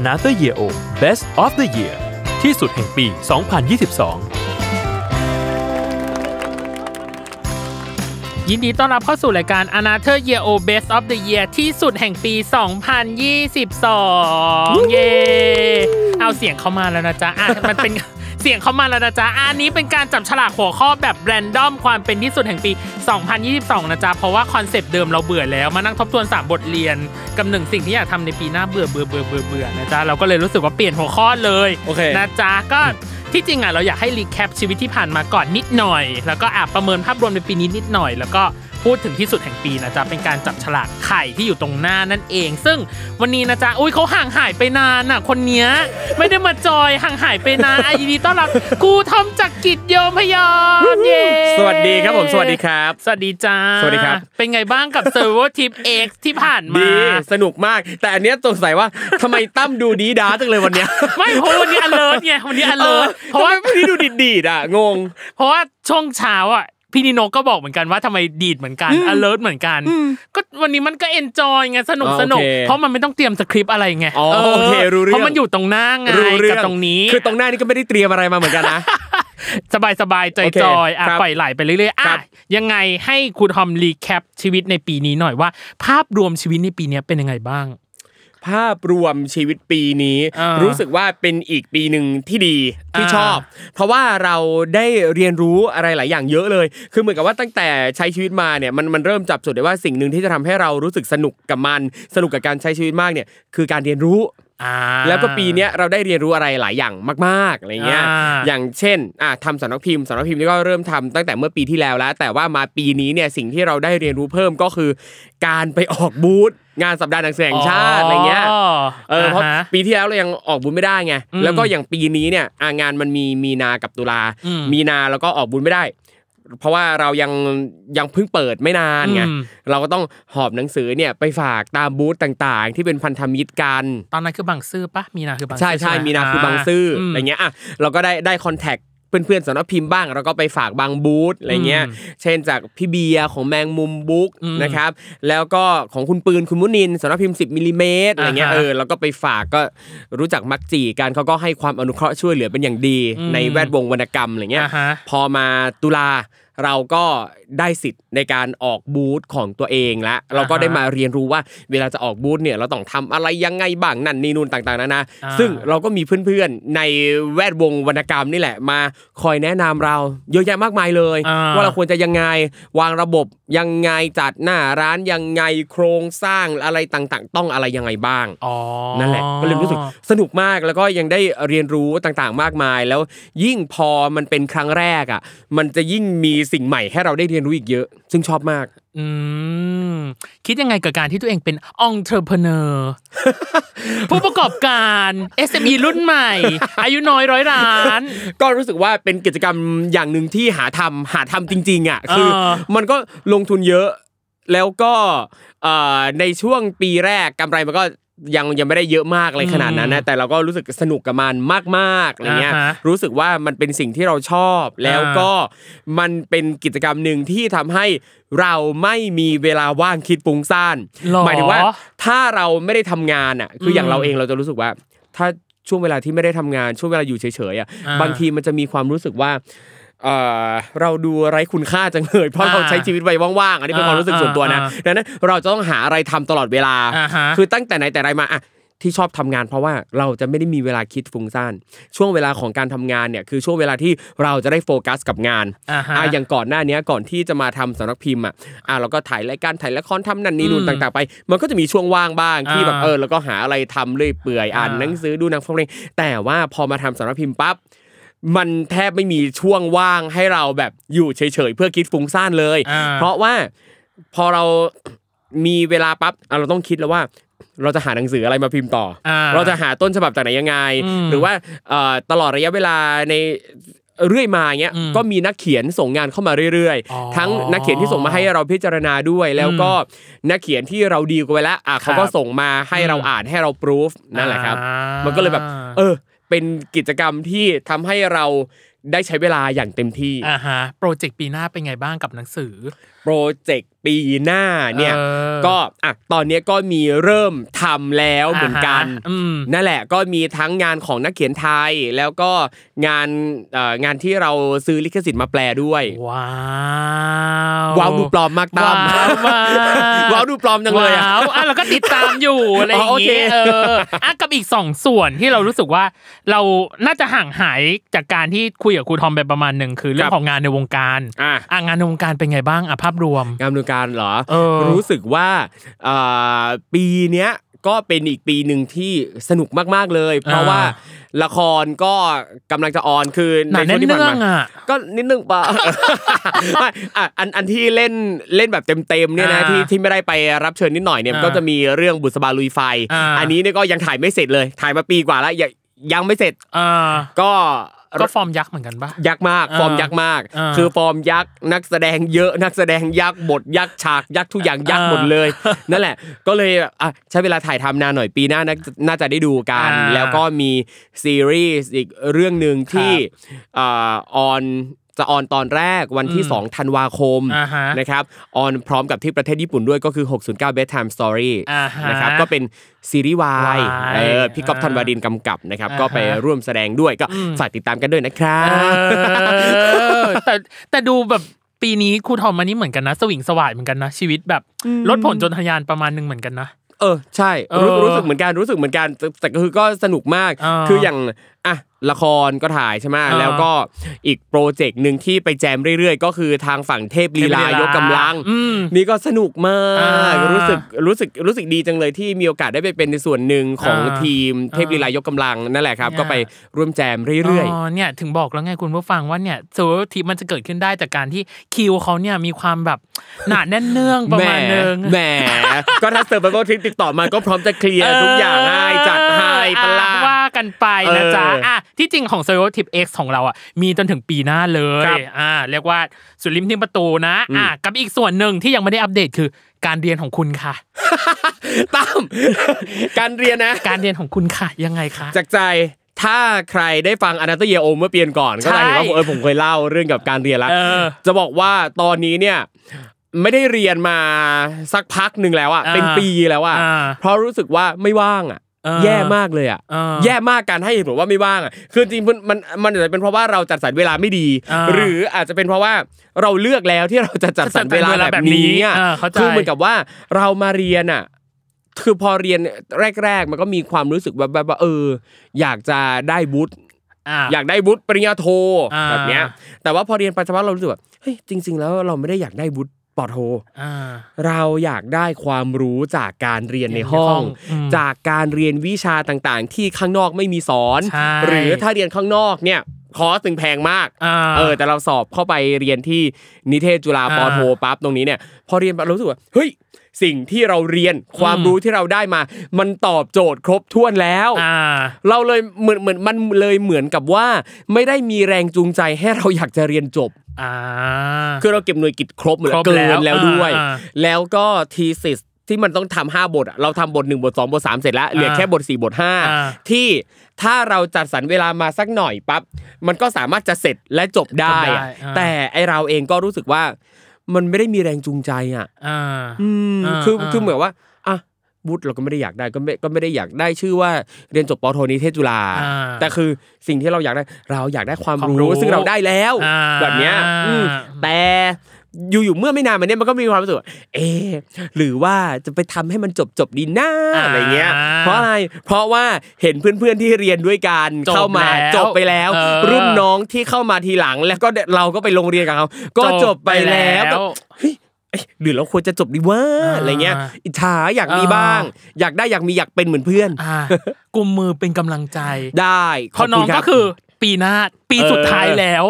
Another Year O Best of the Year ที่สุดแห่งปี 2022 ยินดีต้อนรับเข้าสู่รายการ Another Year O Best of the Year ที่สุดแห่งปี 2022 เย้ เอาเสียงเข้ามาแล้วนะจ๊ะ อะ มันเป็น เสียงเข้ามาแล้วนะจ๊ะอะอันนี้เป็นการจับฉลากหัวข้อแบบ random ความเป็นที่สุดแห่งปี 2022 นะจ๊ะ เพราะว่าคอนเซปต์เดิมเราเบื่อแล้ว มานั่งทบทวน 3 บทเรียนกับหนึ่งสิ่งที่อยากทำในปีหน้าเบื่อเบื่อเบื่อเบื่อเบื่อนะจ๊ะ เราก็เลยรู้สึกว่าเปลี่ยนหัวข้อเลยโอเคนะจ๊ะก็ที่จริงอะเราอยากให้ recap ชีวิตที่ผ่านมาก่อนนิดหน่อย แล้วก็อะประเมินภาพรวมในปีนี้นิดหน่อย แล้วก็ พูดถึงที่สุดแห่งปีนะจ๊ะเป็นการจับฉลากไข่ที่อยู่ตรงหน้านั่นเอง ซึ่งวันนี้นะจ๊ะอุ้ยเขาห่างหายไปนานอะ คนเนี้ยไม่ได้มาจอยห่างหายไปนานอะยินดีต้อนรับครูทอมจากกิจโยมพยอมเย้สวัสดีครับผมสวัสดีครับ สวัสดีจ้าสวัสดีครับ เป็นไงบ้างกับเซอร์วทิปเอ็กที่ผ่านมาดีสนุกมาก แต่อันเนี้ยสงสัยว่าทำไมตั้มดูดีด้าจังเลยวันเนี้ยไม่เพราะวันนี้ alert ไงวันนี้เออ alert เพราะว่าทำไมวันนี้ดูดีดีดๆอะงง เพราะว่าช่วงเช้าอะ พี่นิโนก็บอกเหมือนกันว่าทำไมดีดเหมือนกัน alert เหมือนกัน ก็วันนี้มันก็ enjoy ไงสนุกอ๋อสนุกโอเคเพราะมันไม่ต้องเตรียมสคริปต์อะไรไงอ๋อโอเครู้เรื่องเพราะมันอยู่ตรงหน้าไงรู้เรื่กับองตรงนี้ คือตรงหน้านี่ก็ไม่ได้เตรียมอะไรมาเหมือนกันนะสบายสบายๆใจโอเคจอยอะครับปล่อยไหลไปเรื่อยๆครัอะบยังไงให้คุณทอมรีแคปชีวิตในปีนี้หน่อยว่า ภาพรวมชีวิตในปีนี้เป็นยังไงบ้าง ภาพรวมชีวิตปีนี้อ่ารู้รู้สึกว่าเป็นอีกปีหนึ่งที่ดีที่อ่าชอบ เพราะว่าเราได้เรียนรู้อะไรหลายอย่างเยอะเลย คือเหมือนกับว่าตั้งแต่ใช้ชีวิตมาเนี่ยมันมันเริ่มจับจุดได้ว่าสิ่งหนึ่งที่จะทำให้เรารู้สึกสนุกกับมัน สนุกกับการใช้ชีวิตมากเนี่ยคือการเรียนรู้อ่า แล้วก็ปีเนี้ยเราได้เรียนรู้อะไรหลายอย่างมากๆอะไรเงี้ยอ่าอย่างเช่นอะทำสำนักพิมพ์สำนักพิมพ์นี่ก็เริ่มทำตั้งแต่เมื่อปีที่แล้วแล้ว แต่ว่ามาปีนี้เนี่ยสิ่งที่เราได้เรียนรู้เพิ่มก็คือ การไปออกบูธงานสัปดาห์หนังสือแห่งชาติอะไรเงี้ย เออเพราะฮปีที่แล้วเรายังออกบุญไม่ได้ไงอืมแล้วก็อย่างปีนี้เนี่ยอะงานมันมีมีนากับตุลาอืมมีนาแล้วก็ออกบุญไม่ได้ เพราะว่าเรายังยังเพิ่งเปิดไม่นานไงอืมเราก็ต้องหอบหนังสือเนี่ยไปฝากตามบูธต่างๆ ที่เป็นพันธมิตรกัน ตอนนั้นคือบางซื่อปะมีนาคือบางซื่อใช่ใช่ไหมีนาคือบางซื่ออมอะไรเงี้ยอะเราก็ได้ได้คอนแทค เพื่อนๆสำนักพิมพ์บ้างเราก็ไปฝากบางบูธอะไรเงี้ยอืมเช่นจากพี่เบียร์ของแมงมุมบุ๊กอืมนะครับแล้วก็ของคุณปืนคุณมุนินสำนักพิมพ์ 10มิลลิเมตรอะไรเงี้ยอ่าฮะเออเราก็ไปฝากก็รู้จักมักจีกันเขาก็ให้ความอนุเคราะห์ช่วยเหลือเป็นอย่างดีอืมในแวดวงวรรณกรรมอะไรเงี้ยอ่าฮะพอมาตุลา เราก็ได้สิทธิ์ในการออกบูธของตัวเองแล้วเราก็ได้มาเรียนรู้ว่าเวลาจะออกบูธเนี่ยเราต้องทำอะไรยังไงบ้างนั่นนี่นู่นต่างๆนานาอ่าซึ่งเราก็มีเพื่อนๆในแวดวงวรรณกรรมนี่แหละมาคอยแนะนำเราเยอะแยะมากมายเลยอ่าว่าเราควรจะยังไงวางระบบยังไงจัดหน้าร้านยังไงโครงสร้างอะไรต่างๆ ต้องอะไรยังไงบ้างอ๋อนั่นแหละก็เลยรู้สึกสนุกมากแล้วก็ยังได้เรียนรู้ต่างๆ มากมาย แล้วยิ่งพอมันเป็นครั้งแรกอะมันจะยิ่งมีสิ่งใหม่ให้เราได้เรียนรู้อีกเยอะ ซึ่งชอบมาก อืมคิดยังไงกับการที่ตัวเองเป็น entrepreneur ผู้ประกอบการ SME รุ่นใหม่ อายุน้อยร้อยล้าน ก็รู้สึกว่าเป็นกิจกรรมอย่างหนึ่งที่หาทำหาทำจริง ๆอะคือเออมันก็ลงทุนเยอะแล้วก็เอ่อในช่วงปีแรกกำไรมันก็ ยังยังไม่ได้เยอะมากอะไรขนาดนั้นนะแต่เราก็รู้สึกสนุกกับมันมากๆอะไรเงี้ยอ่าฮะรู้สึกว่ามันเป็นสิ่งที่เราชอบ แล้วก็มันเป็นกิจกรรมหนึ่งที่ทำให้เราไม่มีเวลาว่างคิดฟุ้งซ่านหรอหมายถึงว่าถ้าเราไม่ได้ทำงานอะคืออย่างอืมเราเองเราจะรู้สึกว่า ถ้าช่วงเวลาที่ไม่ได้ทำงานช่วงเวลาอยู่เฉยๆอะอ่าบางทีมันจะมีความรู้สึกว่า เออเราดูไร้คุณค่าจังเลยเพราะอ่าเราใช้ชีวิตไว้ว่างๆอันนี้เป็นความรู้สึกส่วนตัวนะอ่าดังนั้นเราจะต้องหาอะไรทำตลอดเวลาอ่าฮะคือตั้งแต่ไหนแต่ไรมาอะที่ชอบทำงานเพราะว่าเราจะไม่ได้มีเวลาคิดฟุ้งซ่านช่วงเวลาของการทำงานเนี่ยคือช่วงเวลาที่เราจะได้โฟกัสกับงานอ่าฮะอะอย่างก่อนหน้านี้ก่อนที่จะมาทำสำนักพิมพ์อะอะเราก็ถ่ายรายการถ่ายละครทำนั่นนี่นู่นอืมต่างๆไป มันก็จะมีช่วงว่างบ้างที่แบบอ่าเออแล้วก็หาอะไรทำเรื่อยเปื่อยอ่านอ่าหนังสือดูหนังฟังเพลงแต่ว่าพอมาทำสำนักพิมพ์ปั๊บ มันแทบไม่มีช่วงว่างให้เราแบบอยู่เฉยๆเพื่อคิดฟุ้งซ่านเลยอ่าเพราะว่าพอเรามีเวลาปั๊บอะเราต้องคิดแล้วว่า เราจะหาหนังสืออะไรมาพิมพ์ต่ออาเราจะหาต้นฉบับจากไหนยังไงอืมหรือว่าเอ่อตลอดระยะเวลาในเรื่อยมาเงี้ยอืมก็มีนักเขียนส่งงานเข้ามาเรื่อยอ๋อๆทั้งนักเขียนที่ส่งมาให้เราพิจารณาด้วย แล้วก็นักเขียนที่เราดีลกันไว้แล้วอะเขาก็ครับส่งมาให้เราอืมอ่านให้เราพิสูจนั่นแหละครับอ่ามัมันก็เลยแบบ เออ เป็นกิจกรรมที่ทำให้เราได้ใช้เวลาอย่างเต็มที่อ่าฮะโปรเจกต์ปีหน้าเป็นไงบ้างกับหนังสือ โปรเจกต์ ปีหน้าเนี่ยเออก็อะตอนเนี้ยก็มีเริ่มทำแล้วเหมือนกันอ่าฮะอืมนั่นแหละก็มีทั้งงานของนักเขียนไทยแล้วก็งานเอ่องานที่เราซื้อลิขสิทธิ์มาแปลด้วยว้าวว้าวดูปลอมมากตั้มว้าวมากว้าวดูปลอมจังเลยอะว้าวอะเราก็ติดตามอยู่อะไรอย่างอ๋อโอเคงี้เอออะกับอีกสองส่วนที่เรารู้สึกว่าเราน่าจะห่างหายจากการที่คุยกับครูทอมไปประมาณหนึ่งคือเรื่องของงานในวงการอะอะงานในวงการเป็นไงบ้างอะภาพรวมงานดำเนินการเหรอเออรู้สึกว่าอ่าปีเนี้ยก็เป็นอีกปีหนึ่งที่สนุกมากๆเลย เพราะว่าละครก็กำลังจะออนคือหนาในแน่ช่วนงที่ผ่านเนื่องมาอะก็นิดนึงปะไม่อะอันอันที่เล่นเล่นแบบเต็มๆเนี่ยนะอ่าที่ที่ไม่ได้ไปรับเชิญนิดหน่อยเนี่ยอ่าก็จะมีเรื่องบุษบาลุยไฟอ่าอันนี้เนี่ยก็ยังถ่ายไม่เสร็จเลย ถ่ายมาปีกว่าแล้วยังยังไม่เสร็จอ่าก็ ก็ฟอร์มยักษ์เหมือนกันปะยักษ์มากอ่าฟอร์มยักษ์มากอ่าคือฟอร์มยักษ์นักแสดงเยอะนักแสดงยักษ์บทยักษ์ฉากยักษ์ทุกอย่างยักษ์อ่าหมดเลย นั่นแหละ ก็เลยอะใช้เวลาถ่ายทำนานหน่อยปีหน้าน่าน่าจะได้ดูกันอ่าแล้วก็มีซีรีส์อีกเรื่องหนึ่งที่อ่า on จะ on ตอนแรกวันที่อืม2ธันวาคมอ่าฮะนะครับออนพร้อมกับที่ประเทศญี่ปุ่นด้วยก็คือ 609 bedtime story อ่าฮะนะครับก็เป็นซีรีส์วายวายเออพี่ก๊อฟธันวาดินกำกับนะครับอ่าฮะก็ไปร่วมแสดงด้วยก็อืมฝากติดตามกันด้วยนะครัเอบอแต่แต่ดูแบบปีนี้ครูทอมมานี่เหมือนกันนะสวิงสวายเหมือนกันนะชีวิตแบบลดผลจนทะยานประมาณหนึงเหมือนกันนะเออใช่เออรู้รู้สึกเหมือนกันรู้สึกเหมือนกันแต่แต่ก็คือก็สนุกมากอ่าคืออย่าง อะละครก็ถ่ายใช่ไหมอ่าแล้วก็อีกโปรเจกต์หนึ่งที่ไปแจมเรื่อยๆ ก็คือทางฝั่งเทพลีลายกกำลังอืมนี่ก็สนุกมากอ่ารู้สึกรู้สึกรู้สึกดีจังเลยที่มีโอกาสได้ไปเป็นในส่วนหนึ่งของอ่าทีมเทพลีลายกกำลังนั่นแหละครับเนี่ยก็ไปร่วมแจมเรื่อยอ๋อเนี่ยถึงบอกแล้วไงคุณผู้ฟังว่าเนี่ยโซลทีมันจะเกิดขึ้นได้จากการที่คิวเขาเนี่ยมีความแบบหนาแน่นเนื่องๆประแหมมาณนึงแหมก็ถ้าเซิร์ฟเวอร์ทริปติดต่อมาก็พร้อมจะเคลียร์ทุกอย่างให้จัดให้ปะลาอะว่ากันไปนะจ๊ะเอออ่อะที่จริงของ s e r o Tip X ของเราอะมีจนถึงปีหน้าเลยครับอ่าเรียกว่าสุดริมทิมประตูนะอะกับอีกส่วนหนึ่งที่ยังไม่ได้อัปเดตคือการเรียนของคุณค่ะตั้มการเรียนนะ การเรียนของคุณค่ะยังไงคะจากใจถ้าใครได้ฟังอนาตเยโอเมื่อเปียนก่อนก็จะเห็นว่าใช่เออผมเคยเล่าเรื่องกับการเรียนแล้วเออจะบอกว่าตอนนี้เนี่ยไม่ได้เรียนมาสักพักหนึ่งแล้วอะอ่าเป็นปีแล้วอะอ่าเพราะรู้สึกว่าไม่ว่างอะเออ แย่มากเลยอะเออแย่มากการให้เหตุผลว่าไม่ว่างอะคือจริงๆมันมันมันอาจจะเป็นเพราะว่าเราจัดสรรเวลาไม่ดีอ่าหรืออาจจะเป็นเพราะว่าเราเลือกแล้วที่เราจะจัดสรรเวลาจัดสรรเวลาแบบนี้อะแบบนี้อ่าเข้าใจคือเหมือนกับว่าเรามาเรียนอะคือพอเรียนแรก ๆ มันก็มีความรู้สึกแบบแบบว่าเออ อยากจะได้บุตรอะอยากได้บุตรปริญญาโทอ่าแบบเนี้ยแต่ว่าพอเรียนไปสักพักเรารู้สึกว่าเฮ้ยจริง ๆ แล้วเราไม่ได้อยากได้บุตร ปอโทอ่าเราอยากได้ความรู้จากการเรียนในห้องอืมจากการเรียนวิชาต่างๆ ที่ข้างนอกไม่มีสอนใช่หรือถ้าเรียนข้างนอกเนี่ยคอร์สถึงแพงมากอ่าเออ แต่เราสอบเข้าไปเรียนที่นิเทศจุฬาอ่าปอโทปั๊บตรงนี้เนี่ย พอเรียนไปเรารู้สึกว่าเฮ้ย สิ่งที่เราเรียนความรู้ที่เราได้มา มันตอบโจทย์ครบถ้วนแล้วอ่าเราเลยเหมือนเหมือนมันเลยเหมือนกับว่า ไม่ได้มีแรงจูงใจให้เราอยากจะเรียนจบอ่าคือเราเก็บหน่วยกิจครบหมดครบเกิแล้วนแล้วด้วยอ่าแล้วก็ทีสิสที่มันต้องทำห้าบทอะเราทำบทหนึ่งบทสองบทสามเสร็จแล้วเหลือแค่บทสี่บทห้าอ่าที่ถ้าเราจัดสรรเวลามาสักหน่อยปั๊บมันก็สามารถจะเสร็จและจบได้อะจบได้อ่าแต่ไอเราเองก็รู้สึกว่า มันไม่ได้มีแรงจูงใจอะอ่าอืมอ่าคืออ่าคือเหมือนว่าอะบุตรเราก็ไม่ได้อยากได้ก็ไม่ก็ไม่ได้อยากได้ชื่อว่าเรียนจบปอโทนิเทศจุฬาอ่าแต่คือสิ่งที่เราอยากได้เราอยากได้ความความรู้รู้ซึ่งเราได้แล้วอ่าแบบเนี้ยอืมแต่ อยู่ๆเมื่อไม่นานมาเนี้ยมันก็มีความรู้สึกว่าเอะหรือว่าจะไปทำให้มันจบจบๆดีนะอะไรเงี้ย เพราะอะไรเพราะว่าเห็นเพื่อนๆที่เรียนด้วยกันจบเข้ามาแล้วจบไปแล้วเออรุ่นน้องที่เข้ามาทีหลัง แล้วก็เราก็ไปโรงเรียนกับเขาก็จบไปแล้วแบบเฮ้ยเอ้ยหรือเราควรจะจบดีว่าอ่าอะไรเงี้ย อิจฉาอยากมีอ่าบ้าง อยากได้อยากมีอยากเป็นเหมือนเพื่อนอ่ากุมมือเป็นกำลังใจได้เพราะน้องบณรัก็บคือปีหน้าปีสุดท้ายแล้วม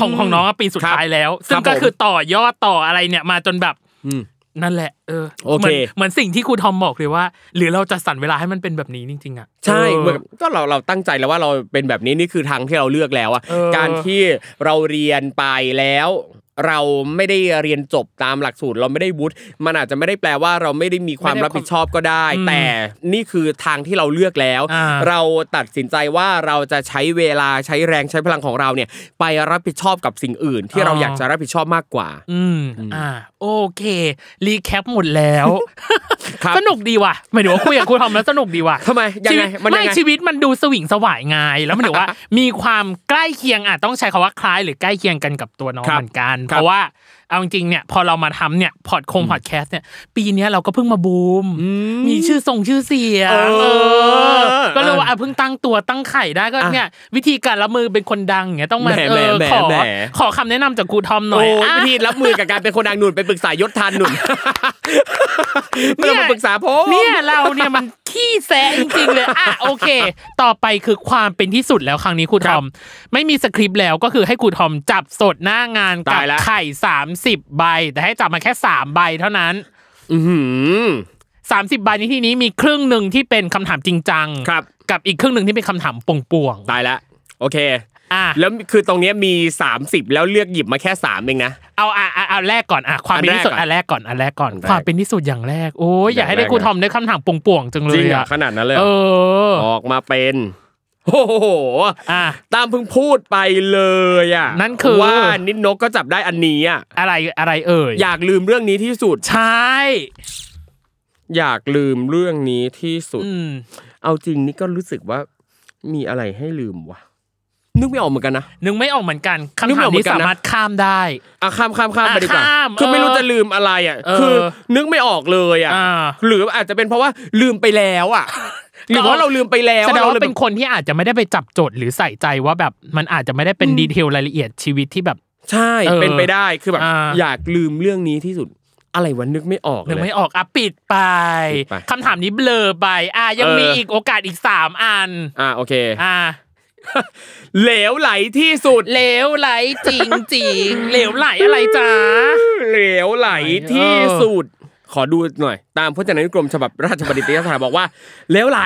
ของของน้องอะปีสุดครับท้ายแล้ว ซึ่ครังบก็ผมคือต่อยอดต่ออะไรเนี่ยมาจนแบบอืมนั่นแหละเออโอเคหมืนเหมือนสิ่งที่ครูทอมบอกเลยว่า หรือเราจะสั่นเวลาให้มันเป็นแบบนี้จริงๆอะใช่เออเหมือนกับก็เราเราตั้งใจแล้วว่าเราเป็นแบบนี้นี่คือทางที่เราเลือกแล้วอะเออการที่เราเรียนไปแล้ว เราไม่ได้เรียนจบตามหลักสูตร เราไม่ได้วุฒิมันอาจจะไม่ได้แปลว่าเราไม่ได้มีความไม่ได้รับผิดชอบก็ได้อืมแต่นี่คือทางที่เราเลือกแล้วอ่าเราตัดสินใจว่าเราจะใช้เวลาใช้แรงใช้พลังของเราเนี่ยไปรับผิดชอบกับสิ่งอื่น ที่เราอยากจะรับผิดชอบมากกว่า อืมอ่าโอเครีแคปหมดแล้วครับสนุกดีว่ะหมายถึงว่าคุยกับครูทอมแล้วสนุกดีว่ะทำไมยังไงชีวิตมันยังไม่ไงชีวิตมันดูสวิงสวายไงแล้วมันถือว่า มีความใกล้เคียงอะต้องใช้คำว่าคล้ายหรือใกล้เคียงกันกับตัวน้องครับเหมือนกันครับเพราะว่า เอาจริงๆเนี่ยพอเรามาทำเนี่ยพอดคงพอดแคสต์เนี่ยปีเนี้ยเราก็เพิ่งมาบูมมีชื่อทรงชื่อเสียงเออเออก็เลยว่าอะเพิ่งตั้งตัวตั้งไข่ได้ก็อะเนี่ยวิธีการรับมือเป็นคนดังอย่างเงี้ยต้องมาแหมเออแหมขอแหมขอคำแนะนำจากครูทอมหน่อยโอ้ยอะวิธีรับมือกับการเป็นคนดังหนุนไปปรึกษายศทันหนุนไม่ต้องมาปรึกษาผมเนี่ยเราเนี่ยมัน ขี้แซะจริงๆเลยอะโอเค ต่อไปคือความเป็นที่สุดแล้วครั้งนี้ครูทอม ไม่มีสคริปต์แล้วก็คือให้ครูทอมจับสดหน้างานกับตายละไข่30ใบ แต่ให้จับมาแค่3ใบเท่านั้น อื้อหือ30ใบในที่นี้มีครึ่งหนึ่งที่เป็นคำถามจริงจังครับกับอีกครึ่งหนึ่งที่เป็นคำถามป่วงตายละโอเคๆ อะแล้วคือตรงเนี้ยมี 30 แล้วเลือกหยิบมาแค่3เองนะ เอาอะอะเอาแรกก่อนอะความเป็นที่สุดอัอันนแรแรกกก่อนอันแรกก่อนอันแรกความเป็นที่สุดอย่างแรกโอ้ยอยากให้อย่างแรได้กครูทอมได้คำถามป่วงๆจังเลจริงยเหรออะขนาดนั้นเลยเหรเอออออกมาเป็นโอ้โหอะ ตามเพิ่งพูดไปเลยอะนั่นคือ ว่านิดนกก็จับได้อันนี้อะอะไรอะไรเอ่ยอยากลืมเรื่องนี้ที่สุด ใช่อยากลืมเรื่องนี้ที่สุด อืมเอาจริงนี่ก็รู้สึกว่ามีอะไรให้ลืมวะ นึกไม่ออกเหมือนกันนะ นึกไม่ออกเหมือนกันนึกคำไม่ถาอมอกเหมืนี้อนกันนะสามารถข้ามได้อะข้ามข้ามข้ามอะไปดีกว่าข้ามคือไม่รู้เออจะลืมอะไรอะเออคือนึกไม่ออกเลยอะอ่าหรืออาจจะเป็นเพราะว่าลืมไปแล้วอะหรือว่าเราลืมไปแล้วแสดงเราว่าเลยเป็นคนที่อาจจะไม่ได้ไปจับโจทย์หรือใส่ใจว่าแบบมันอาจจะไม่ได้เป็นดีเทลรายละเอียดชีวิตที่แบบ ใช่เออเป็นไปได้คือแบบอ่าอยากลืมเรื่องนี้ที่สุดอะไรวะนึกไม่ออกนึกเลยไม่ออกอะปิดไปปิดไปคำถามนี้เบลอไป อะยังเออมีอีกโอกาสอีกสามอัน อ่าโอเค อะ เหลวไหลที่สุด เหลวไหลจริงจริงๆเหลวไหลอะไรจ๊ะเหลวไหลที่เออสุด ขอดูหน่อย ตามพจนานุกรมฉบับราชบัณฑิตยสถานบอกว่าเหลวไหล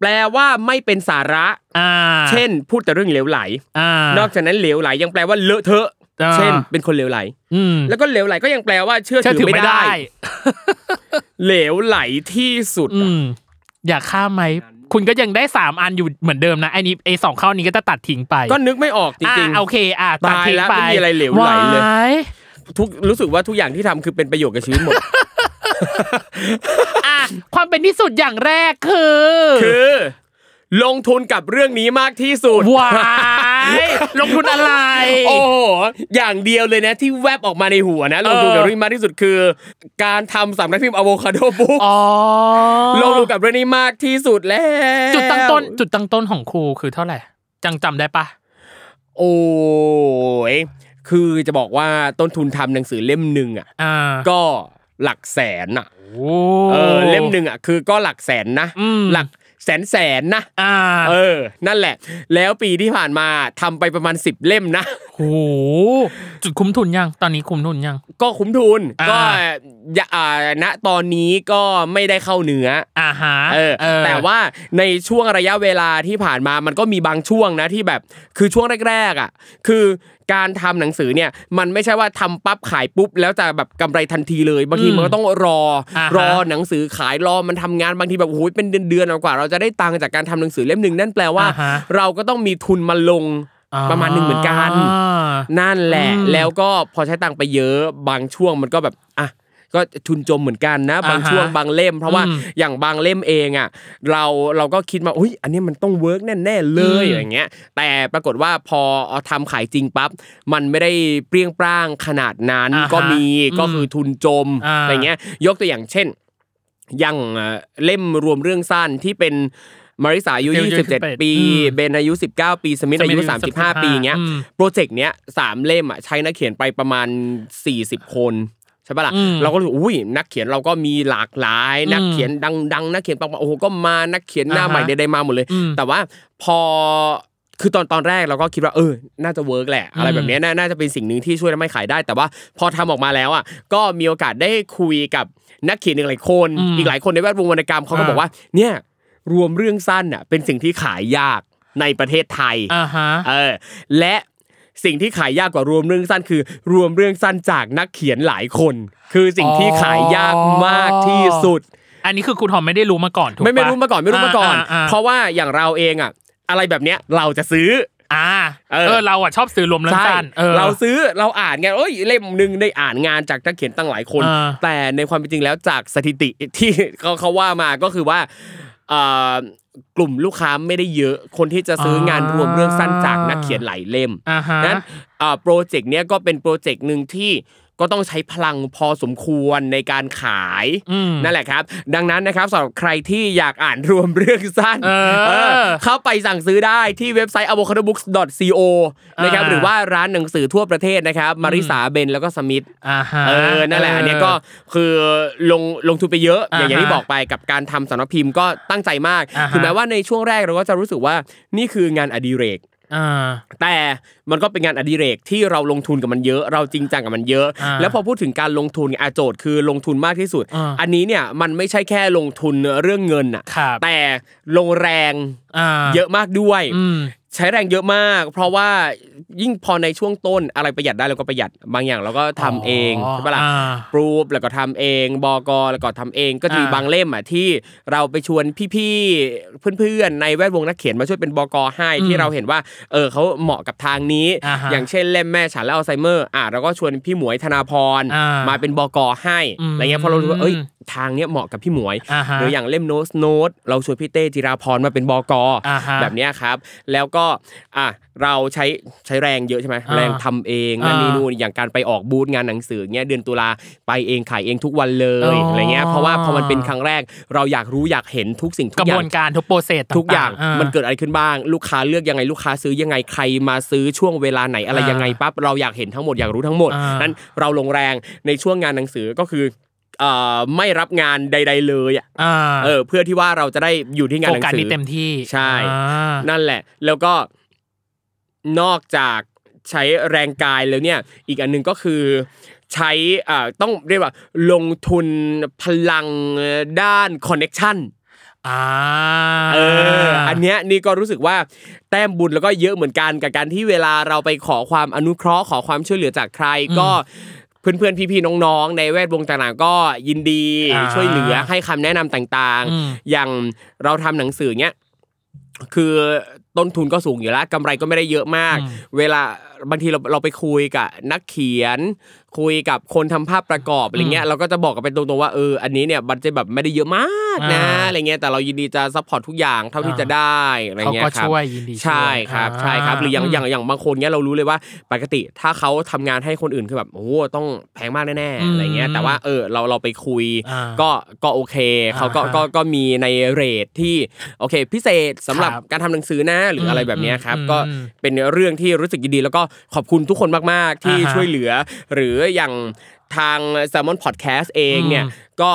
แปลว่าไม่เป็นสาระอ่าเช่น พูดแต่เรื่องเหลวไหลอ่านอกจากนั้นเหลวไหลยังแปลว่าเลอะเทอะอ่าเช่น เป็นคนเหลวไหลอืมแล้วก็เหลวไหลก็ยังแปลว่าเชื่อเชื่อถืถืออไม่ไม่ได้ได้ เหลวไหลที่สุดอืมอยากข้ามไหม คุณก็ยังได้สามอันอยู่เหมือนเดิมนะไอ้นี้ไอ้สองข้อนี้ก็จะตัดทิ้งไปก็นึกไม่ออกจริงอะโอเคอะตัดทิ้งตายแล้วไปไม่มีอะไรเหลวไหลเลยว้ายๆทุกรู้สึกว่าทุกอย่างที่ทำคือเป็นประโยชน์กับชีวิตหมดอะความเป็นที่สุดอย่างแรกคือ คือ ลงทุนกับเรื่องนี้มากที่สุดว้าย ลงทุนอะไร โอ้โหอย่างเดียวเลยนะที่แวบออกมาในหัวนะลงทุนกับเรื่องนี้มากที่สุดคือ การทำสำนักพิมพ์อะโวคาโดบุ๊กอ๋อลงทุนกับเรื่องนี้มากที่สุดแล้ว จุดตั้งต้นจุดตั้งต้นของครูคือเท่าไหร่จังจำได้ปะโอ้ยคือจะบอกว่าต้นทุนทำหนังสือเล่มหนึ่งอะอ่าก็หลักแสนอะโอ้เออเล่มหนึ่งอะคือก็หลักแสนนะอืมหลัก แสนแสนนะอ่าเออ นั่นแหละ แล้วปีที่ผ่านมาทำไปประมาณสิบเล่มนะโอ้โหจุดคุ้มทุนยัง ตอนนี้คุ้มทุนยัง ก็คุ้มทุนอ่าก็อย่าอ่าณตอนนี้ก็ไม่ได้เข้าเนื้ออ่าฮะเออแต่ว่าในช่วงระยะเวลาที่ผ่านมามันก็มีบางช่วงนะที่แบบคือช่วงแรกๆอะ คือการทำหนังสือเนี่ยมันไม่ใช่ว่าทำปั๊บขายปุ๊บแล้วจะแบบกำไรทันทีเลยบางทีมันก็ต้องรออาฮะรอหนังสือขายรอมันทำงานบางทีแบบโอ้ยเป็นเดือนๆกว่า เราจะได้ตังค์จากการทำหนังสือเล่มหนึ่งนั่นแปลว่าอ่าฮะเราก็ต้องมีทุนมาลง ประมาณหนึ่งเหมือนกันอ่านั่นแหละอืมแล้วก็พอใช้ตังค์ไปเยอะบางช่วงมันก็แบบอะก็ทุนจมเหมือนกันนะ บางอ่าฮะช่วงบางเล่ม เพราะว่าอืมอย่างบางเล่มเองอะเราเราก็คิดมาอุ้ยอันนี้มันต้อง work แน่ๆเลยอืมอย่างเงี้ย แต่ปรากฏว่าพอเอาทำขายจริงปั๊บมันไม่ได้เปรี้ยงปร้างขนาดนั้นอ่าฮะก็มีอืมก็คือทุนจมอ่าอะไรเงี้ย ยกตัวอย่างเช่นอย่างเอ่อเล่มรวมเรื่องสั้นที่เป็น มาริสาอายุอายุ27 ปีอืมเบนอายุ 19 ปี สมิธอายุสมิธอายุ35 ปีเงี้ยอืมโปรเจกต์เนี้ยสามเล่มอะใช้นักเขียนไปประมาณ 40 คนใช่ปะล่ะอืมเราก็รู้สึกอุ้ยนักเขียนเราก็มีหลากหลาย นักเขียนดังๆ นักเขียนปังๆโอ้โหก็มานักเขียนหน้าอ่าฮะใหม่ใดๆมาหมดเลยอืมแต่ว่าพอคือตอนตอนแรกเราก็คิดว่าเออ น่าจะ work แหละ อะไรแบบเนี้ยน่าน่าจะเป็นสิ่งหนึ่งที่ช่วยทำให้ขายได้ แต่ว่าพอทำออกมาแล้วอะก็มีโอกาสได้คุยกับนักเขียนอีกหลายคนอืมอีกหลายคนในแวดวงวรรณกรรมเขาก็อ่าบอกว่าเนี่ย รวมเรื่องสั้นอะเป็นสิ่งที่ขายยากในประเทศไทยอ่าฮะเออและสิ่งที่ขายยากกว่ารวมเรื่องสั้นคือ รวมเรื่องสั้นจากนักเขียนหลายคน คือสิ่งที่ขายยากมากที่สุด อันนี้คือครูทอมไม่ได้รู้มาก่อนถูกปะไม่ไม่รู้มาก่อนไม่รู้มาก่อนาาเพราะว่าอย่างเราเองอะ อะไรแบบเนี้ยเราจะซื้ออ่าเออเออเราอะชอบซื้อรวมเรื่องใช่สั้นเออเราซื้อเราอ่านไงเอ้ยเล่มหนึ่งได้อ่านงานจากนักเขียนตั้งหลายคนอ่าแต่ในความเป็นจริงแล้วจากสถิติที่เขาเขาว่ามาก็คือว่าเอ่อ กลุ่มลูกค้าไม่ได้เยอะ คนที่จะซื้องานรวมเรื่องสั้นจากนักเขียนหลายเล่มอ่าฮะนั้นอ่าโปรเจกต์เนี้ยก็เป็นโปรเจกต์หนึ่งที่ ก็ต้องใช้พลังพอสมควรในการขายอืมนั่นแหละครับ ดังนั้นนะครับสำหรับใครที่อยากอ่านรวมเรื่องสั้นเออเออเข้าไปสั่งซื้อได้ที่เว็บไซต์ avocadobooks.co นะครับอ่าหรือว่าร้านหนังสือทั่วประเทศนะครับมาริสาเบนแล้วก็สมิธอ่าฮะเออนั่นแหละอันเนี้ยก็คือลงลงทุนไปเยอะอย่างอย่างที่บอกไปกับการทำสำนักพิมพ์ก็ตั้งใจมากอ่าฮะถึงแม้ว่าในช่วงแรกเราก็จะรู้สึกว่านี่คืองานอดิเรกอ่า แต่มันก็เป็นงานอดิเรกที่เราลงทุนกับมันเยอะ เราจริงจังกับมันเยอะอ่าแล้วพอพูดถึงการลงทุนอาโจทย์คือลงทุนมากที่สุดอ่าอันนี้เนี่ยมันไม่ใช่แค่ลงทุนเรื่องเงินอะครับแต่ลงแรงอ่าเยอะมากด้วยอืม ใช้แรงเยอะมาก เพราะว่ายิ่งพอในช่วงต้นอะไรประหยัดได้เราก็ประหยัดบางอย่างเราก็ทำเองใช่ปะล่ะอ่าปรูปแล้วก็ทำเองบอกอแล้วก็ทำเองก็จะมีอ่าบางเล่มอะที่เราไปชวนพี่ๆเพื่อนๆในแวดวงนักเขียนมาช่วยเป็นบอกอให้ที่เราเห็นว่าเออเขาเหมาะกับทางนี้อ่าฮะอย่างเช่นเล่มแม่ฉันและอัลไซเมอร์อะเราก็ชวนพี่หมวยธนาพรอ่ามาเป็นบอกอให้อืมอะไรเงี้ยเพราะเรารู้ว่าเอ้ยทางเนี้ยเหมาะกับพี่หมวยอ่าฮะหรืออย่างเล่มโน้ตโน้ตเราชวนพี่เต้จิราพรมาเป็นบอกออ่าฮะแบบเนี้ยครับ แล้วก็อะเราใช้ใช้แรงเยอะใช่ไหมอ่าแรงทำเองนั่นอ่านี่นี่นู่นอย่างการไปออกบูธงานหนังสือเงี้ยเดือนตุลาไปเองขายเองทุกวันเลยอ๋อออะไรเงี้ยเพราะว่าพอมันเป็นครั้งแรกเราอยากรู้อยากเห็นทุกสิ่งทุกกระอย่าบวงนการทุกโปรเซสทุกอย่างๆมันเกิดอะไรขึ้นบ้าง ลูกค้าเลือกยังไงลูกค้าซื้อยังไงใครมาซื้อช่วงเวลาไหนอะไรอ่ายัยังไงปั๊บเราอยากเห็นทั้งหมดอยากรู้ทั้งหมดอ่านั้นเราลงแรงในช่วงงานหนังสือก็คือเอ่อ ไม่รับงานใด ๆ เลยอะอ่าเออ เพื่อที่ว่าเราจะได้อยู่ที่งานโฟหนังกัสสือนี้เต็มที่ใช่อ่านั่นแหละ แล้วก็นอกจากใช้แรงกายแล้วเนี่ย อีกอันหนึงก็คือใช้อ่าต้องเรียกว่า ลงทุนพลังด้านคอนเน็ชันอ่าเอออันเนี้ยนี่ก็รู้สึกว่าแต้มบุญแล้วก็เยอะเหมือนกันกับการที่เวลาเราไปขอความอนุเคราะห์ขอความช่วยเหลือจากใครก็ เพื่อนๆพี่ๆน้องๆในแวดวงต่างๆก็ยินดีอ่าช่วยเหลือให้คำแนะนำต่างอืมๆอย่างเราทำหนังสือเนี้ยคือต้นทุนก็สูงอยู่แล้วกำไรก็ไม่ได้เยอะมากอืมเวลา บางทีเราเราไปคุยกับนักเขียน คุยกับคนทำภาพประกอบอะไรเงี้ยเราก็จะบอกกันเป็นตรงๆว่าเอออันนี้เนี่ย budget แบบไม่ได้เยอะมากนะอ่าอะไรเงี้ยแต่เรายินดีจะ support ทุกอย่างเท่าที่จะได้อะไรเขาเงี้ยก็ครับช่วยยินดีใช่ครับช่วยใช่ครับหรืออย่างมอย่างอย่างบางคนเนี้ยเรารู้เลยว่าปกติถ้าเขาทำงานให้คนอื่นคือแบบโอ้โหต้องแพงมากแน่อืๆมอะไรเงี้ยแต่ว่าเออเราเราไปคุยอ่าก็ก็โอเคเขาก็อ่าฮะก็ก็มีในเรทที่โอเค พิเศษสำหรับครับการทำหนังสือนะหรืออะไรแบบเนี้ยครับอืมก็อืมเป็นเรื่องที่รู้สึกยินดีแล้วก็ขอบคุณทุกคนมากๆ ที่อ่าฮะช่วยเหลือ หรืออย่างทาง s ซ l m o n Podcast เองเนี่ยอืมก็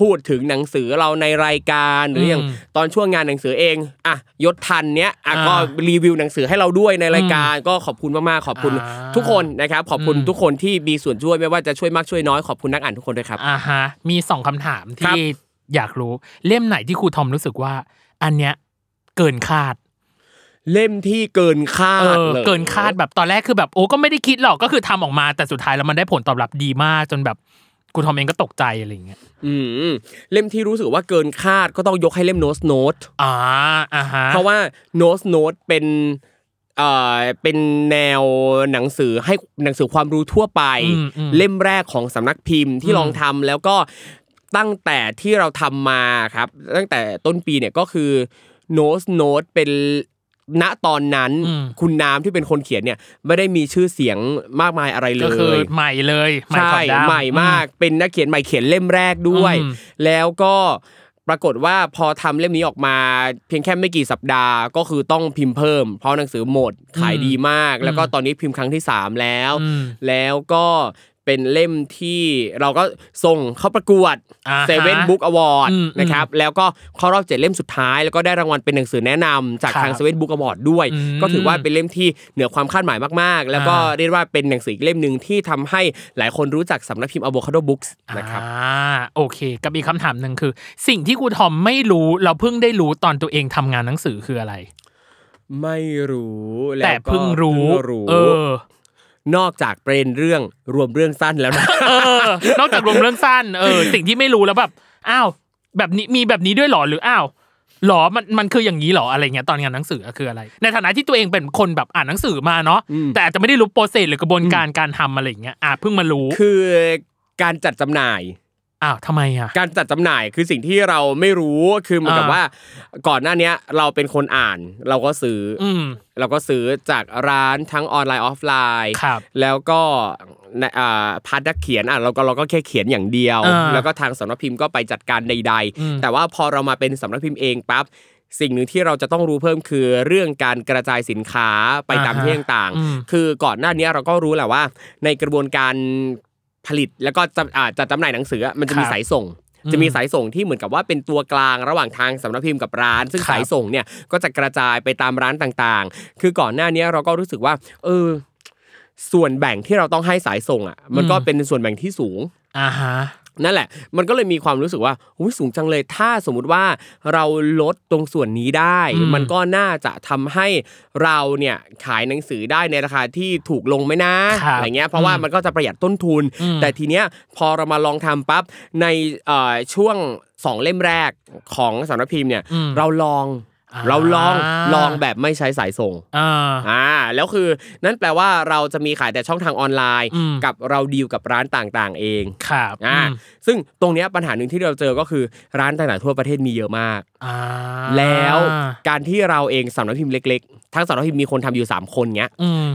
พูดถึงหนังสือเราในรายการหรืออย่างอืมตอนช่วงงานหนังสือเองอะยศทันเนี้ยอะอ่าก็รีวิวหนังสือให้เราด้วยในรายการ ก็ขอบคุณมากๆขอบคุณอ่าทุกคนนะครับขอบคุณอืมทุกคนที่มีส่วนช่วยไม่ว่าจะช่วยมากช่วยน้อยขอบคุณนักอ่านทุกคนด้วยครับอ่าฮะมีสองคำถามครับที่อยากรู้เล่มไหนที่ครูทอมรู้สึกว่า อันเนี้ยเกินคาด เล่มที่เกินคาดเออเลยเกินคาดแบบตอนแรกคือแบบโอ้ก็ไม่ได้คิดหรอกก็คือทำออกมา แต่สุดท้ายแล้วมันได้ผลตอบรับดีมากจนแบบครูทอมเองก็ตกใจอะไรอย่างเงี้ย อืม เล่มที่รู้สึกว่าเกินคาดก็ต้องยกให้เล่มโน้ตโน้ตอ่าอ่าฮะ เพราะว่าโน้ตโน้ตเป็นเอ่อเป็นแนวหนังสือให้หนังสือความรู้ทั่วไปอืมอืมเล่มแรกของสำนักพิมพ์ที่อืมลองทำแล้วก็ตั้งแต่ที่เราทำมาครับ ตั้งแต่ต้นปีเนี่ยก็คือโน้ตโน้ตเป็น ณตอนนั้นคุณน้ำที่เป็นคนเขียนเนี่ยไม่ได้มีชื่อเสียงมากมายอะไรเลก็คือยใหม่เลยใหม่ใช่ขอบดำใหม่มาก เป็นนักเขียนใหม่เขียนเล่มแรกด้วยอืมแล้วก็ปรากฏว่าพอทำเล่มนี้ออกมา เพียงแค่ไม่กี่สัปดาห์ก็คือต้องพิมพ์เพิ่ม เพราะหนังสือหมดขายดีมาก แล้วก็ตอนนี้พิมพ์ครั้งที่ 3 แล้วอืมแล้วก็ เป็นเล่มที่เราก็ส่งเข้าประกวดอ่าฮะ Seven Book Award อืมนะครับแล้วก็เข้ารอบเจ็ดเล่มสุดท้าย แล้วก็ได้รางวัลเป็นหนังสือแนะนำจากครับทาง Seven Book Award ด้วยอืมก็ถือว่าเป็นเล่มที่เหนือความคาดหมายมากๆ แล้วก็อ่าเรียกว่าเป็นหนังสืออีกเล่มหนึ่งที่ทำให้หลายคนรู้จักสำนักพิมพ์ Avocado Books นะครับอ่าโอเค กับอีกคำถามหนึ่งคือ สิ่งที่ครูทอมไม่รู้เราเพิ่งได้รู้ตอนตัวเองทำงานหนังสือคืออะไร ไม่รู้ล้วแต่เพิ่งรู้เพิ่งรู้เออ นอกจากเป็นเรื่องรวมเรื่องสั้นแล้วนะเออนอกจากรวมเรื่องสั้นเออสิ่งที่ไม่รู้แล้วแบบอ้าวแบบนี้มีแบบนี้ด้วยเหรอหรืออ้าวหรอมันมันคืออย่างนี้เหรออะไรเงี้ยตอนงานหนังสือคืออะไร ในฐานะที่ตัวเองเป็นคนแบบอ่านหนังสือมาเนาะอืมแต่อาจจะไม่ได้รู้โปรเซสหรือกระบวนการการทำอะไรอย่างเงี้ยอะเพิ่งมารู้คือการจัดจำหน่าย อ้าวทำไมอะการจัดจำหน่ายคือสิ่งที่เราไม่รู้คือเหมือนกับอ่าว่า ก่อนหน้าเนี้ยเราเป็นคนอ่าน เราก็ซื้อออืมเราก็ซื้อจากร้านทั้งออนไลน์ออฟไลน์ครับแล้วก็ในอ่า part นักเขียนอะเราก็เราก็แค่เขียนอย่างเดียวอ่าแล้วก็ทางสำนักพิมพ์ก็ไปจัดการใดอืมๆแต่ว่าพอเรามาเป็นสำนักพิมพ์เองปั๊บสิ่งหนึ่งที่เราจะต้องรู้เพิ่มคือเรื่องการกระจายสินค้าไปตามอ่าฮะที่ต่างอืมๆคือก่อนหน้านี้เราก็รู้แหละว่า ในกระบวนการ ผลิตแล้วก็จะอ่าจัดจำหน่ายหนังสืออะมันจะมีครับสายส่งอืมจะมีสายส่งที่เหมือนกับว่าเป็นตัวกลางระหว่างทางสำนักพิมพ์กับร้าน ซึ่งครับสายส่งเนี่ยก็จะกระจายไปตามร้านต่างๆ คือก่อนหน้านี้เราก็รู้สึกว่า เออ ส่วนแบ่งที่เราต้องให้สายส่งอะ มันก็เป็นส่วนแบ่งที่สูงอ่าฮะ นั่นแหละ มันก็เลยมีความรู้สึกว่าอุ้ยสูงจังเลย ถ้าสมมุติว่าเราลดตรงส่วนนี้ได้อืมมันก็น่าจะทำให้เราเนี่ยขายหนังสือได้ในราคาที่ถูกลงไหมนะครับอะไรเงี้ย เพราะว่าอืมมันก็จะประหยัดต้นทุนอืมแต่ทีเนี้ยพอเรามาลองทำปั๊บ ในเอ่อช่วงสองเล่มแรกของสำนักพิมพ์เนี่ยอืมเราลองอ่า เราลองลองแบบไม่ใช้สายส่งอ่าอ่าแล้วคือนั่นแปลว่าเราจะมีขายแต่ช่องทางออนไลน์อืมกับเราดีลกับร้านต่างๆ เองครับอ่าอืมซึ่งตรงเนี้ยปัญหาหนึ่งที่เราเจอก็คือร้านต่างๆทั่วประเทศมีเยอะมากอ่าแล้วการที่เราเองสำนักพิมพ์เล็ก ๆ ทั้งสำนักพิมพ์มีคนทำอยู่ 3 คนเนี้ยอืม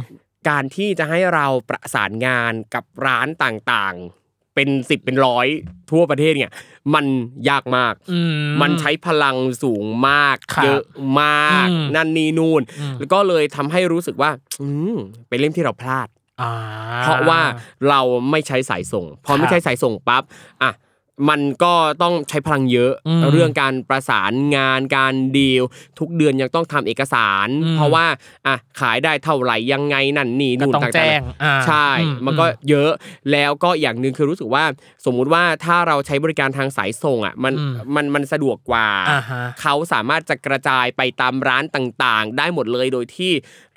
การที่จะให้เราประสานงานกับร้านต่างๆ เป็นสิบเป็นร้อยทั่วประเทศเนี่ย มันยากมากอืมมันใช้พลังสูงมากครับเยอะมากอืมนั่นนี่นู่นอืมแล้วก็เลยทำให้รู้สึกว่า อืมเป็นเล่มที่เราพลาดอ่าเพราะว่าเราไม่ใช้สายส่ง พอครับไม่ใช้สายส่งปั๊บอะ มันก็ต้องใช้พลังเยอะอืมเรื่องการประสานงานการดีลทุกเดือนยังต้องทำเอกสารอืมเพราะว่าอะขายได้เท่าไหร่ยังไงนั่นนี่ก็นู่นต้องต่างๆแจ้งอ่าใช่อืมันก็เยอะแล้วก็อย่างหนึ่งคือรู้สึกว่า สมมุติว่าถ้าเราใช้บริการทางสายส่งอะมันอืมมันมันสะดวกกว่าอ่าฮะเขาสามารถจะกระจายไปตามร้านต่างๆ ได้หมดเลยโดยที่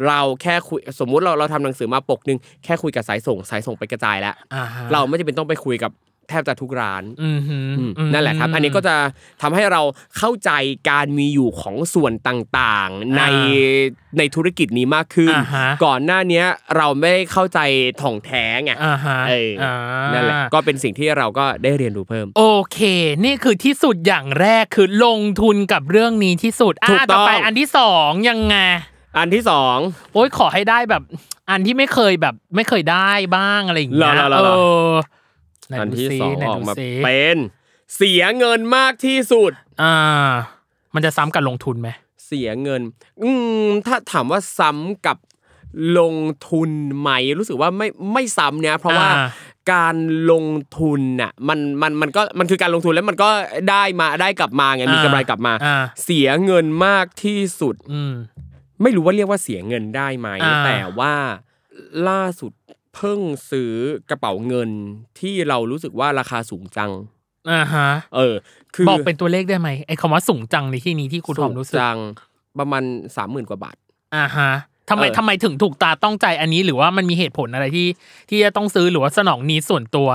เราแค่คุยสมมุติเราเราทำหนังสือมาปกหนึ่งแค่คุยกับสายส่ง สายส่งไปกระจายแล้วอ่าฮะเราไม่จำเป็นต้องไปคุยกับ แทบจะทุกร้านอืมฮึอืมอืมนั่นแหละครับ อันนี้ก็จะทำให้เราเข้าใจการมีอยู่ของส่วนต่างๆ ในอ่ในธุรกิจนี้มากขึ้นอ่าฮะก่อนหน้าเนี้ยเราไม่ได้เข้าใจถ่องแท้ไงอ่าฮะเอออานั่นแหละก็เป็นสิ่งที่เราก็ได้เรียนรู้เพิ่ม โอเค นี่คือที่สุดอย่างแรกคือลงทุนกับเรื่องนี้ที่สุดถูกอะต้องต่อไปอันที่สองยังไงอันที่สองโอ้ยขอให้ได้แบบ อันที่ไม่เคยแบบไม่เคยได้บ้างอะไรอย่างเงี้ยเหรอเหรอเอเหรออไหนอันดูที่ซิสองไหนออกดูมาซิเป็นเสียเงินมากที่สุด อ่า มันจะซ้ำกับลงทุนไหม เสียเงิน อืม ถ้าถามว่าซ้ำกับลงทุนไหม รู้สึกว่าไม่ไม่ซ้ำเนี่ย เพราะว่าอ่าการลงทุนน่ะมันมันมันก็มันคือการลงทุนแล้วมันก็ได้มาได้กลับมาไงมีอ่ากำไรกลับมาอ่าเสียเงินมากที่สุด อืมไม่รู้ว่าเรียกว่าเสียเงินได้ไหมอ่าแต่ว่าล่าสุด เพิ่งซื้อกระเป๋าเงินที่เรารู้สึกว่าราคาสูงจังอ่าฮะเออ คือบอกเป็นตัวเลขได้ไหมไอ้คำว่าสูงจังในที่นี้ที่คุณทอมรู้สึกจังประมาณสามหมื่นกว่าบาทอ่าฮะทำไมเออทำไมถึงถูกตาต้องใจอันนี้หรือว่ามันมีเหตุผลอะไรที่ ที่จะต้องซื้อหรือว่าสนองนี้ส่วนตัว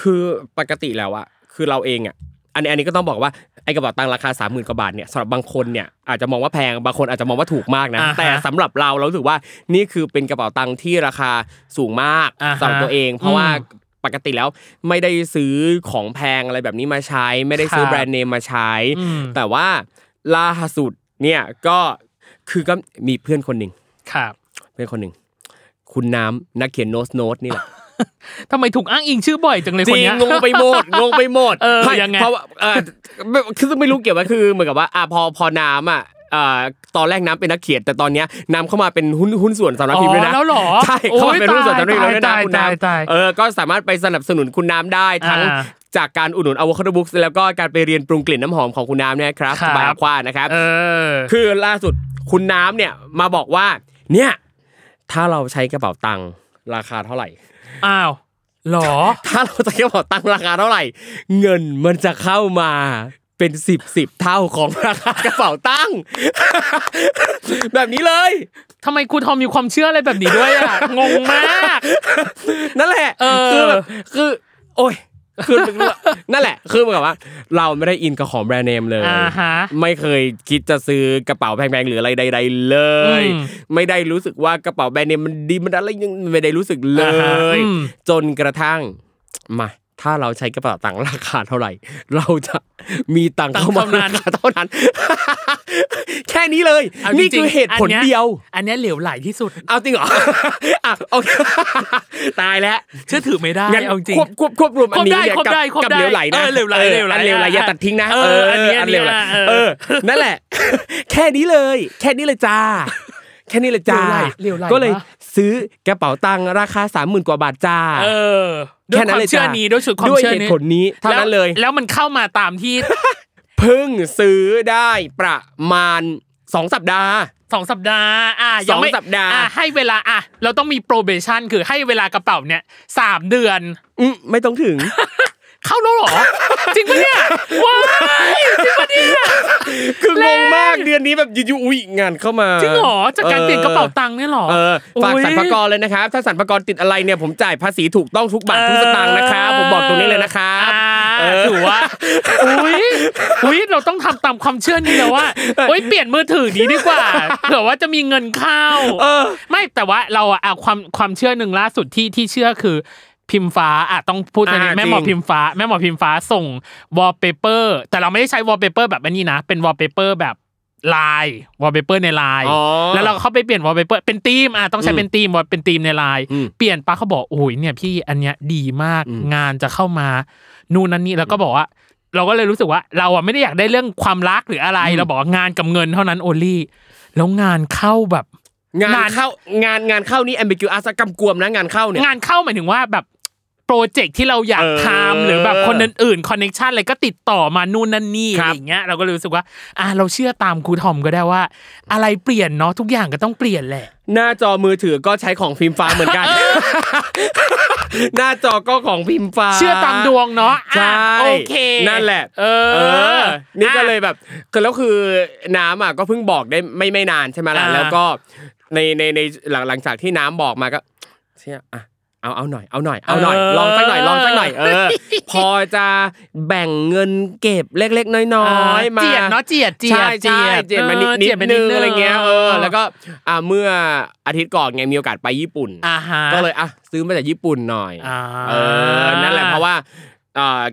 คือปกติแล้วอะคือเราเองอะอันนี้อันนี้ก็ต้องบอกว่าไอ้ กระเป๋าตังค์ราคาสามหมื่นกว่าบาทเนี่ยสำหรับบางคนเนี่ยอาจจะมองว่าแพงบางคนอาจจะมองว่าถูกมากนะอ่าฮะแต่สำหรับเราเรารู้สึกว่านี่คือเป็นกระเป๋าตังค์ที่ราคาสูงมากอ่าฮะสำหรับตัวเอง เพราะว่าอืมปกติแล้วไม่ได้ซื้อของแพงอะไรแบบนี้มาใช้ ไม่ได้ซื้อครับแบรนด์เนมมาใช้อืมแต่ว่าล่าสุดเนี่ยก็คือก็มีเพื่อนคนหนึ่งครับ เพื่อนคนหนึ่งคุณน้ำนักเขียนโน้ตโน้ตนี่แหละ ทำไมถูกอ้างอิงชื่อบ่อยจังเลยจคนริงเนี้ยงงไปหมดงงไปหมดเออไม่ยังไงเพราะว่าเออไม่คือไม่รู้เกี่ยวกับคือเหมือนกับว่าอะพอพอน้ำอะเอ่อตอนแรกน้ำเป็นนักเขียนแต่ตอนเนี้ยน้ำเข้ามาเป็นหุ้นหุ้นส่วนสำนักพิมพ์ด้วยนะอ๋อแล้วเหรอใช่เข้ามาเป็นหุ้นส่วนสำนักพิมพ์ด้วยนะตายคุณน้ตายตายำเออก็สามารถไปสนับสนุนคุณน้ำได้ทั้งอ่าจากการอุดหนุน avocado books แล้วก็การไปเรียนปรุงกลิ่นน้ำหอมของคุณน้ำเนี่ยครับครับบายควานะครับเออคือล่าสุดคุณน้ำเนี่ยมาบอกว่าเนี่ยถ้าเราใช้กระเป๋าตังค์ราคาเท่าไหร่ อ้าวเหรอ ถ้าเราจะกระเป๋าตังค์ราคาเท่าไหร่ เงินมันจะเข้ามาเป็นสิบสิบเท่าของราคากระเป๋าตังค์แบบนี้เลยทำไมครูทอมมีความเชื่ออะไรแบบนี้ด้วยอะงงมาก นั่นแหละ เออคือแบบคือโอ้ย คือนั่นแหละ คือเหมือนกับว่า เราไม่ได้อินกับของแบรนด์เนมเลยอ่าฮะไม่เคยคิดจะซื้อกระเป๋าแพงๆหรืออะไรใด ๆ เลยอืมไม่ได้รู้สึกว่ากระเป๋าแบรนด์เนมมันดีมันอะไรยังไม่ได้รู้สึกเลอ่าฮะยอืมจนกระทั่งมาถ้าเราใช้กระเป๋าตังค์ราคาเท่าไหร่ เราจะมีตังค์เข้ามาตังค์เท่านั้นราคาเท่านั้น แค่นี้เลยอานี่จริงๆคือเหตุผลอันนี้เดียว อันเนี้ยเหลวไหลที่สุด เอาจริงเหรออะโอเคตายแล้วเชื่อถือไม่ได้งั้นเอาจริงควบควบควบรวมอันนี้เนี่ยควบกับได้ควบกับได้เหลวไหลนะเออเหลวไหลออเหลวไหลอันเหลวไหลอย่าตัดทิ้งนะเอออันนี้อันเหลวไหลอันนี้เออเออนั่นแหละ แค่นี้เลย แค่นี้เลยจ้าแค่นี้เลยจ้าเหลวไหลเหลวไหลก็เลยปะซื้อกระเป๋าตังค์ราคาสามหมื่นกว่าบาทจ้าเออด้วยความเชื่อนี้ด้วยสุดความด้วยเชื่อเหตุนี้ผลนี้เท่านั้นเลยแวแล้วมันเข้ามาตามที่ เพิ่งซื้อได้ประมาณสองสัปดาห์สองสัปดาห์อะยังไม่สองสัปดาห์อะให้เวลาอะเราต้องมี probation คือให้เวลากระเป๋าเนี่ยสามเดือนอืมไม่ต้องถึง เข้าแล้วเหรอ จริงปะเนี่ยว้ายจริงปะเนี่ยคืองงมากเดือนนี้แบบอยู่ๆอุ้ยงานเข้ามาจริงเหรอจากการเปลี่ยนกระเป๋าตังค์เนี่ยเหรอเออฝากโอ้ยสรรพากรเลยนะครับ ถ้าสรรพากรติดอะไรเนี่ยผมจ่ายภาษีถูกต้องทุกบาททุกสตางค์นะครับผมบอกตรงนี้เลยนะครับอ่าเออถือว่าอุ้ยอุ้ยเราต้องทำตามความเชื่อนี้แล้วว่าอุ้ยเปลี่ยนมือถือนี้ดีกว่าเผื่อว่าจะมีเงินเข้าเออไม่แต่ว่าเราอะอะความความเชื่อหนึ่งล่าสุดที่ที่เชื่อคือ พิมพ์ฟ้าอะต้องพูดในนี้อ่าแม่หมอจริงพิมพ์ฟ้า แม่หมอพิมพ์ฟ้าส่งวอลเปเปอร์แต่เราไม่ได้ใช้วอลเปเปอร์แบบอันนี้นะ เป็นวอลเปเปอร์แบบลายวอลเปเปอร์ในไลน์อ๋อแล้วเราก็เข้าไปเปลี่ยนวอลเปเปอร์เป็นธีมอะต้องใช้อืมเป็นธีม wall เป็นธีมในไลน์อืมเปลี่ยนปะเขาบอกโอ้ยเนี่ยพี่อันเนี้ยดีมากอืมงานจะเข้ามานู่นนั่นนี่แล้วก็บอกว่า เราก็เลยรู้สึกว่า เราอะไม่ได้อยากได้เรื่องความรักหรืออะไรเราบอกว่างานกับเงินเท่านั้นโอลี่แล้วงานเข้าแบบงานงานเข้างานงานเข้านี่ ambiguous กำกวมนะงานเข้าเนี่ยงานเข้าหมายถึงว่าแบบ โปรเจกต์ที่เราอยากเออทำหรือแบบคนอื่นๆคอนเน็ชันอะไรก็ติดต่อมานู่นนั่นนี่คอะรับไรอย่างเงี้ยเราก็เลยรู้สึกว่า อะเราเชื่อตามครูทอมก็ได้ว่า อะไรเปลี่ยนเนาะทุกอย่างก็ต้องเปลี่ยนแหละ หน้าจอมือถือก็ใช้ของพิมพ์ฟ้าเหมือนกัน หน้าจอก็ของพิมพ์ฟ้า เชื่อตามดวงเนาะอะใช่โอเค นั่นแหละ เออเออนี่ก็เลยอะแบบคือแล้วคือน้ำอะก็เพิ่งบอกได้ไม่ไม่นานใช่ไหมล่ะอ่าแล้วก็ในในในหลังหลังจากที่น้ำบอกมาก็เชี่ยอะ เอาเอาหน่อยเอาหน่อยเอาหน่อยเออลองสักหน่อยลองสักหน่อยเออพอจะแบ่งเงินเก็บเล็ก ๆ น้อยๆมาเจียดเนาะเจียดเจียใช่ดใช่เจียดมานิดออนิเจีดยไปนึงอะไรเงี้ยเออแล้วก็อ่าเมื่ออาทิตย์ก่อนไงมีโอกาสไปญี่ปุ่นอ่าฮะก็เลยอะซื้อมาจากญี่ปุ่นหน่อยอ่าเออนั่นแหละเพราะว่าอ่า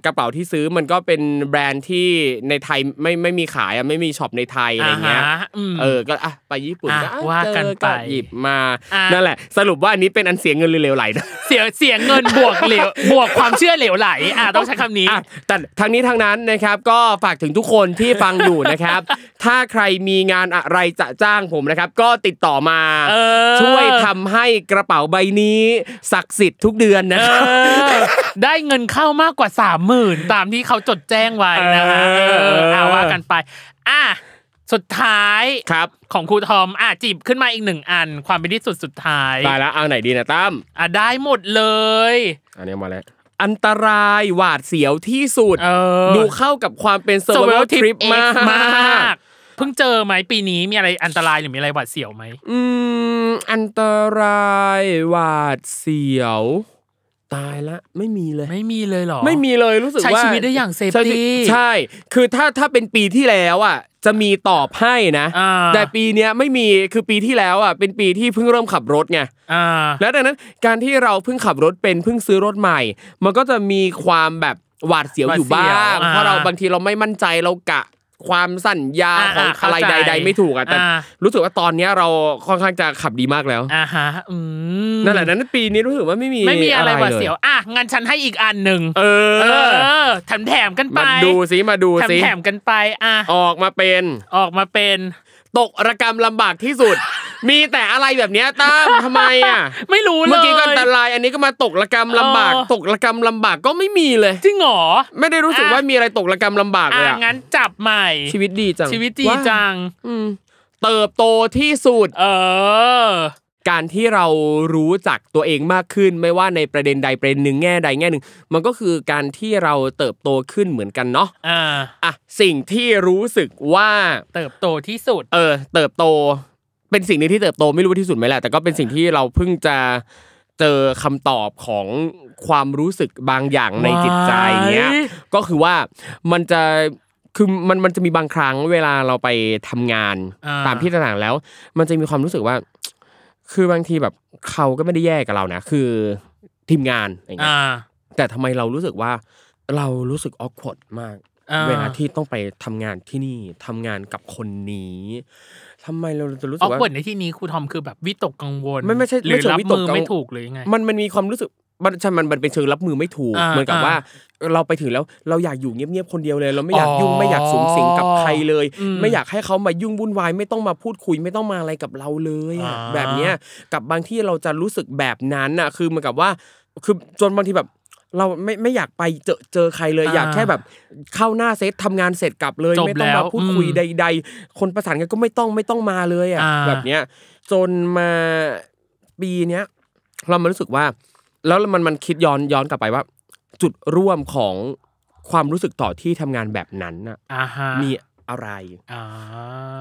กระเป๋าที่ซื้อมันก็เป็นแบรนด์ที่ในไทยไม่ไม่มีขายอะไม่มีช็อปในไทยอะไรเงี้ยอ่าฮะอืมเออก็อะไปญี่ปุ่นอะก็อะว่ากันเจอไปหยิบมาอะนั่นแหละ สรุปว่าอันนี้เป็นอันเสียเงินหรือเหลวไหลนะเสียเสียเงินบวกเหลวบวกความเชื่อเหลวไหลอะต้องใช้คำนี้อะแต่ทางนี้ทางนั้นนะครับก็ฝากถึงทุกคนที่ฟังอยู่นะครับ ถ้าใครมีงานอะไรจะจ้างผมนะครับ ก็ติดต่อมาเออช่วยทำให้กระเป๋าใบนี้ศักดิ์สิทธิ์ทุกเดือนนะเอครับอได้เงินเข้ามากกว่าสามหมื่นตามที่เขาจดแจ้งไว้นะฮะเออเออเอาว่ากันไป อะสุดท้ายครับของครูทอมอะจีบขึ้นมาอีกหนึ่งอัน ความเป็นที่สุดสุดท้ายตายแล้วเอาไหนดีนะตั้มอะได้หมดเลย อันนี้มาแล้วอันตรายหวาดเสียวที่สุดเออดูเข้ากับความเป็น Survival survival Trip trip มากมากเพิ่งเจอไหมปีนี้มีอะไรอันตรายหรือมีอะไรหวาดเสียวไหมอืมอันตรายหวาดเสียว ตายละไม่มีเลย ไม่มีเลยเหรอ ไม่มีเลยรู้สึกใช้ว่าชีวิตได้อย่าง safety ใช่สิใช่ คือถ้าถ้าเป็นปีที่แล้วอะจะมีตอบให้นะอ่าแต่ปีเนี้ยไม่มีคือปีที่แล้วอะเป็นปีที่เพิ่งเริ่มขับรถไงอ่าแล้วดังนั้น การที่เราเพิ่งขับรถเป็นเพิ่งซื้อรถใหม่ มันก็จะมีความแบบหวาดเสียวอยู่บ้าหวาดเสียวงอ่าเพราะเราบางทีเราไม่มั่นใจเรากะ ความสัญญาอ่าของเข้าอะไรใจใด ๆ ไม่ถูกอะแต่อ่ารู้สึกว่าตอนเนี้ยเราค่อนข้างจะขับดีมากแล้วอ่าฮะอืมนั่นแหละนั้นปีนี้รู้สึกว่าไม่มีไม่มีอะไรหวาดลเสียวอะงั้นฉันให้อีกอันหนึ่งเอเอออแถมแถมๆกันไปมาดูสิมาดูแถมสิแถมๆกันไปอะออกมาเป็นออกมาเป็น ตกระกรรมลำบากที่สุด มีแต่อะไรแบบเนี้ยตั้มทำไมอะไม่รู้เลยเมื่อกี้ก็อันตรายอันนี้ก็มาตกระกรรมลำบากเออตกระกรรมลำบากก็ไม่มีเลย จริงเหรอไม่ได้รู้สึกอะว่ามีอะไรตกระกรรมลำบากเลยอะอะงั้นจับใหม่ ชีวิตดีจังชีวิตดีาจังอืมเติบโตที่สุด เออ การที่เรารู้จักตัวเองมากขึ้น ไม่ว่าในประเด็นใดประเด็นหนึ่งแง่ใดแง่หนึ่ง มันก็คือการที่เราเติบโตขึ้นเหมือนกันเนาะอ่าอะสิ่งที่รู้สึกว่าเติบโตที่สุด เออ เติบโต เป็นสิ่งหนึงที่เติบโตไม่รู้ว่าที่สุดไหมแหละแต่ก็เป็นสิ่งที่เราเพิ่งจะเจอคำตอบของความรู้สึกบางอย่างในจิตใจเนี้ยว้ายก็คือว่ามันจะคือมันมันจะมีบางครั้งเวลาเราไปทำงานอ่าตามที่ต่างๆแล้ว มันจะมีความรู้สึกว่า คือบางทีแบบเขาก็ไม่ได้แย่กับเรานะ คือทีมงานอย่างเงี้ยอ่าแต่ทำไมเรารู้สึกว่าเรารู้สึกออก w ดมากอ่าเวลาที่ต้องไปทำงานที่นี่ทำงานกับคนนี้ทำไมเราจะรู้อสึอกกว่าเปิดในที่นี้ครูทอมคือแบบวิตกกังวล ไม่ไม่ใช่หรืไม่อเชิงรับวิตกมือกังวลไม่ถูกหรือยังไงมันมันมีความรู้สึก มันใช่มันมันเป็นเชิงรับมือไม่ถูกอ่าเหมือนกับอ่าว่า เราไปถึงแล้วเราอยากอยู่เงียบๆคนเดียวเลย เราไม่อยากยุ่งอ๋อไม่อยากสูงสิงกับใครเลยอืมไม่อยากให้เขามายุ่งวุ่นวายไม่ต้องมาพูดคุยไม่ต้องมาอะไรกับเราเลยอะอ่าแบบเนี้ยกับบางที่เราจะรู้สึกแบบนั้นอะคือเหมือนกับว่า คือจนบางทีแบบเราไม่ไม่อยากไปเจอเจอใครเลยอ่าอยากแค่แบบเข้าหน้าเซตทำงานเสร็จกลับเลยจบไม่ต้องแล้มาวพูดคุยอืมใด ๆ คนประสานกันก็ไม่ต้องไม่ต้องมาเลยอะอ่าแบบเนี้ยจนมาปีเนี้ยเรามารู้สึกว่า แล้วมันมันคิดย้อนย้อนกลับไปว่า จุดร่วมของความรู้สึกต่อที่ทำงานแบบนั้นน่ะอ่าฮะมีอะไรอ่า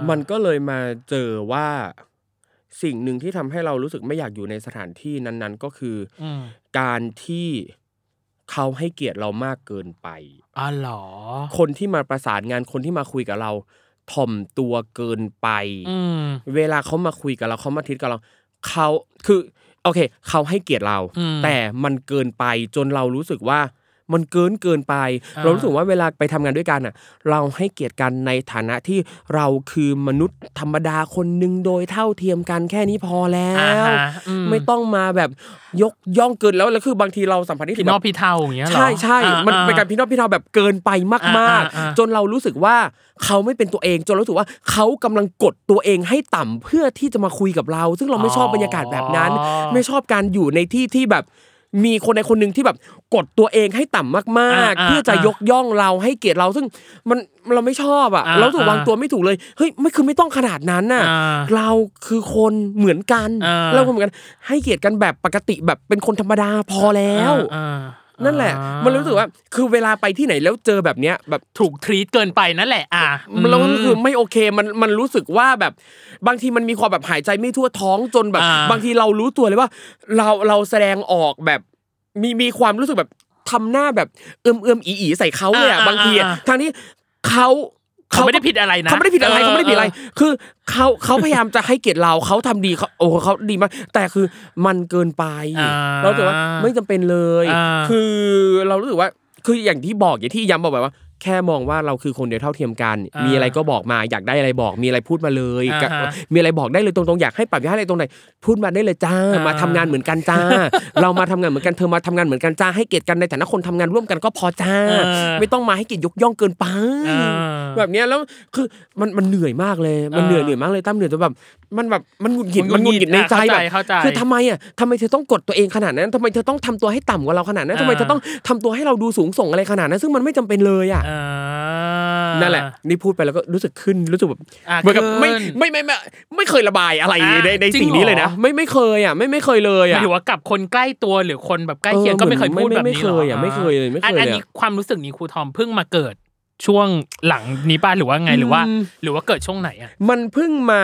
มันก็เลยมาเจอว่าสิ่งหนึ่งที่ทำให้เรารู้สึกไม่อยากอยู่ในสถานที่นั้น ๆ ก็คืออืมการที่เขาให้เกียรติเรามากเกินไปอ๋อเหรอ คนที่มาประสานงานคนที่มาคุยกับเราถ่อมตัวเกินไปอืมเวลาเขามาคุยกับเราเขามาทิดกับเราเขาคือ โอเค เขาให้เกียรติเราอืมแต่มันเกินไปจนเรารู้สึกว่า มันเกินเกินไปอ่าเรารู้สึกว่าเวลาไปทำงานด้วยกันอะ เราให้เกียรติกันในฐานะที่เราคือมนุษย์ธรรมดาคนหนึ่งโดยเท่าเทียมกันแค่นี้พอแล้อ่าวฮะอืไม่ต้องมาแบบยกย่องเกินแล้วแล้วคือบางทีเราสัมผัสที่พี่นอกพี่เท่าอย่างเงี้ยเหรอใช่ใช่อ่ามันอ่เป็นการพี่นอกพี่เทาแบบเกินไปมากอ่าอ่าๆจนเรารู้สึกว่าเขาไม่เป็นตัวเอง จนเรารู้สึกว่าเขากำลังกดตัวเองให้ต่ำเพื่อที่จะมาคุยกับเรา ซึ่งเราไม่ชอบบรรยากาศแบบนั้นอ๋อไม่ชอบการอยู่ในที่ที่แบบ มีคนในคนหนึ่งที่แบบกดตัวเองให้ต่ำมากอ่าๆเพื่อจะอ่ายกย่องเราให้เกียรติเราซึ่งมันเราไม่ชอบอะอ่าเราถูกวางอ่าตัวไม่ถูกเลยเฮ้ยไม่คือไม่ต้องขนาดนั้นน่ะอ่าเราคือคนเหมือนกันอ่าเราคนเหมือนกัน ให้เกียรติกันแบบปกติแบบเป็นคนธรรมดาพอแล้วอ่า นั่นแหละอ่ามันรู้สึกว่าคือเวลาไปที่ไหนแล้วเจอแบบเนี้ยแบบถูกทรีตเกินไปนั่นแหละ อะแล้วก็คือไม่โอเคมันมันรู้สึกว่าแบบบางทีมันมีความแบบหายใจไม่ทั่วท้องจนแบบอ่าบางทีเรารู้ตัวเลยว่า เราเราแสดงออกแบบมีมีความรู้สึกแบบทำหน้าแบบเอื้อมเอื้อมอีอีใส่เขาเลยอะบางทีอะทางนี้เขา เขาไม่ได้ผิดอะไรนะเขาไม่ได้ผิดอะไรเขาไม่ได้ผิดอะไร คือเขาเขาพยายามจะให้เกียรติเราเขาทำดีเขาโอ้เขาดีมาก แต่คือมันเกินไปอ่าเรารู้สึกว่าไม่จำเป็นเลยอ่าคือเรารู้สึกว่าคืออย่างที่บอกอย่างที่ย้ำบอกไปว่า แค่มองว่าเราคือคนเดียวเท่าเทียมกัน อ่ามีมีอะไรก็บอกมาอยากได้อะไรบอก มีอะไรพูดมาเลยอ่าก็ฮะมีอะไรบอกได้เลยตรงๆอยากให้ปรับอยากให้อะไรตรงไหนพูดมาได้เลยจ้าอ่าม มาทำงานเหมือนกันจ้า เรามาทำงานเหมือนกันเธอมาทำงานเหมือนกันจ้าให้เกียรติกันในฐานะคนทำงานร่วมกันก็พอจ้า เออไม่ต้องมาให้เกียรติยกย่องเกินไป เออ แบบเนี้ยแล้วคือมันมันเหนื่อยมากเลยมันเหนื่อยเหนื่อยมากเลยตั้มเหนื่อยจนแบบมันแบบมันหงุดหงิดมัมันนหหงุงุดดหหงิงิดดในใจเข้าใจแบบ เข้าใจคือทำไมอะทำไมเธอต้องกดตัวเองขนาดนั้นทำไมเธอต้องทำตัวให้ต่ำกว่าเราขนาดนั้นทำไมเธอต้องทำตัวให้เราดูสูงส่งอะไรขนาดนั้น ซึ่งมันไม่จำเป็นเลยอะอ่านั่นแหละ นี่พูดไปแล้วก็รู้สึกขึ้นรู้สึกแบบอะเหมือนกับไม่ขึ้นไม่ไม่ไม่ไม่เคยระบายอะไรอะในในจริงสิ่งนี้เลยนะเหรอไม่ไม่เคยอะไม่ไม่เคยเลยหมายอะถึงว่ากับคนใกล้ตัวหรือคนแบบใกล้เคียงเออก็ไม่เคยเหมือนพูดไม่แบบไม่นี้เคยหรอะไม่เคยเลยไม่เคยอันอันเลยนี้อะความรู้สึกนี้ครูทอมเพิ่งมาเกิดช่วงหลังนี้ป้าหรือว่าไงหรือว่าอืมหรือว่าเกิดช่วงไหนอะมันเพิ่งมา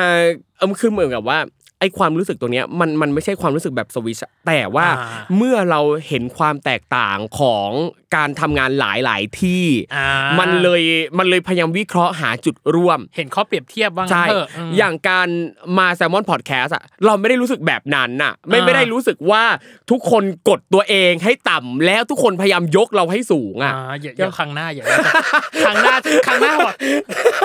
เออคือเหมือนกับว่า ไอ้ความรู้สึกตัวเนี้ยมันมันไม่ใช่ความรู้สึกแบบสวิชอะแต่ว่าอ่าเมื่อเราเห็นความแตกต่างของการทำงานหลายหลายๆที่อ่ามันเลยมันเลยพยายามวิเคราะห์หาจุดร่วม เห็นข้อเปรียบเทียบว่างั้ใช่นเถอะมอย่างการมาแซลมอนพอดแคสต์อะเราไม่ได้รู้สึกแบบนั้นน่ะ ไม่อ่าไม่ได้รู้สึกว่าทุกคนกดตัวเองให้ต่ำแล้วทุกคนพยายามยกเราให้สูงอ่าอะอย่าอย่าครั้งหน้าอย่าครั้งหน้าครั้งหน้าบอก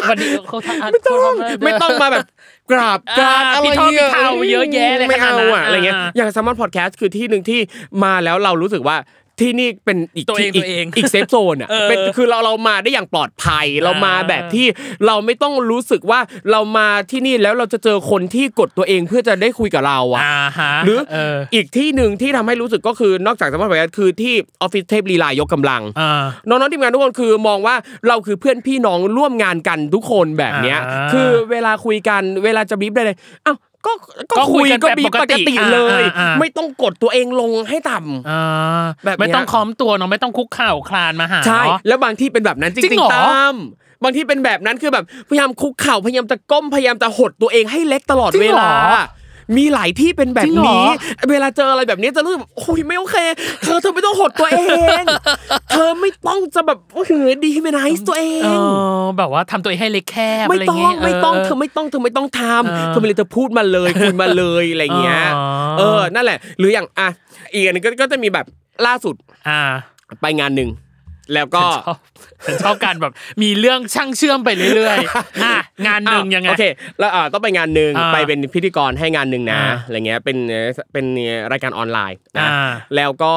วันนี้เขาทำไม่ต้องไม่ต้องมาแบบ กราบกรานอ่าอะไรพี่โทษพี่เทาเยอะแยะเลยไม่ขนาดเอานั้นอะอะไรเงี้ยอ่าอย่างแซลมอนพอดแคสต์คือที่หนึ่งที่มาแล้วเรารู้สึกว่า ที่นี่เป็นอีกตัวเองที่ตัวเองอีกเซฟโซนอะเออเป็นคือเราเรามาได้อย่างปลอดภัย เรามาอ่าแบบที่เราไม่ต้องรู้สึกว่าเรามาที่นี่แล้วเราจะเจอคนที่กดตัวเองเพื่อจะได้คุยกับเราอะอ่าฮะหรือเอออีกที่หนึ่งที่ทำให้รู้สึกก็คือนอกจากสมรรถนะคือที่ออฟฟิศเทพลีลายกกำลังอ่าน้องๆทีมงานทุกคนคือมองว่าเราคือเพื่อนพี่น้องร่วมงานกันทุกคนแบบเนี้ยอ่าคือเวลาคุยกันเวลาจะบีบได้เลยอ้าว ก็ก็คุยกันก็แบบบีบปปกกติติเลยอ่าอ่าไม่ต้องกดตัวเองลงให้ต่ำอ่าแบบเนี้ยไม่ต้องค้อมตัวเนาะไม่ต้องคุกเข่าคลานมาหาใช่เนาะแล้วบางที่เป็นแบบนั้นจจริริงงเหรอๆตามบางที่เป็นแบบนั้นคือแบบพยายามคุกเข่าพยายามจะก้มพยายามจะหดตัวเองให้เล็กตลอดจริเวงเหรลาอ มีหลายที่เป็นแบจริบงเหรอนี้ เวลาเจออะไรแบบนี้จะรู้สึกแบบโอ้ยไม่โอเค เธอเธอไม่ต้องหดตัวเอง เธอไม่ต้องจะแบบโอ้โหดีไม่ไนส์ตัวเอเองอแบบว่าทำตัวเองให้เล็กแคบไม่อะไรต้องเงี้ยไม่ต้องเเธอไม่ต้องเธอไม่ต้องทเออำเธอไม่เลยเธอพูดมาเลยคุยมาเลยอะไรเงี้ยอ๋อเออนั่นแหละ หรืออย่างอะอีกอันหนึงก็ก็จะมีแบบล่าสุด อ่า ไปงานหนึ่ง แล้วก็ชอบฉันชอบการแบบมีเรื่องช่างเชื่อมไปเรื่อยๆอะงานหนึ่งอ้าวยังไงโอเคแล้วอ่าต้องไปงานหนึ่งอ่าไปเป็นพิธีกรให้งานหนึ่งนะอ่าอะไรเงี้ยเป็นเอ่อเป็นรายการออนไลน์นะอ่าแล้วก็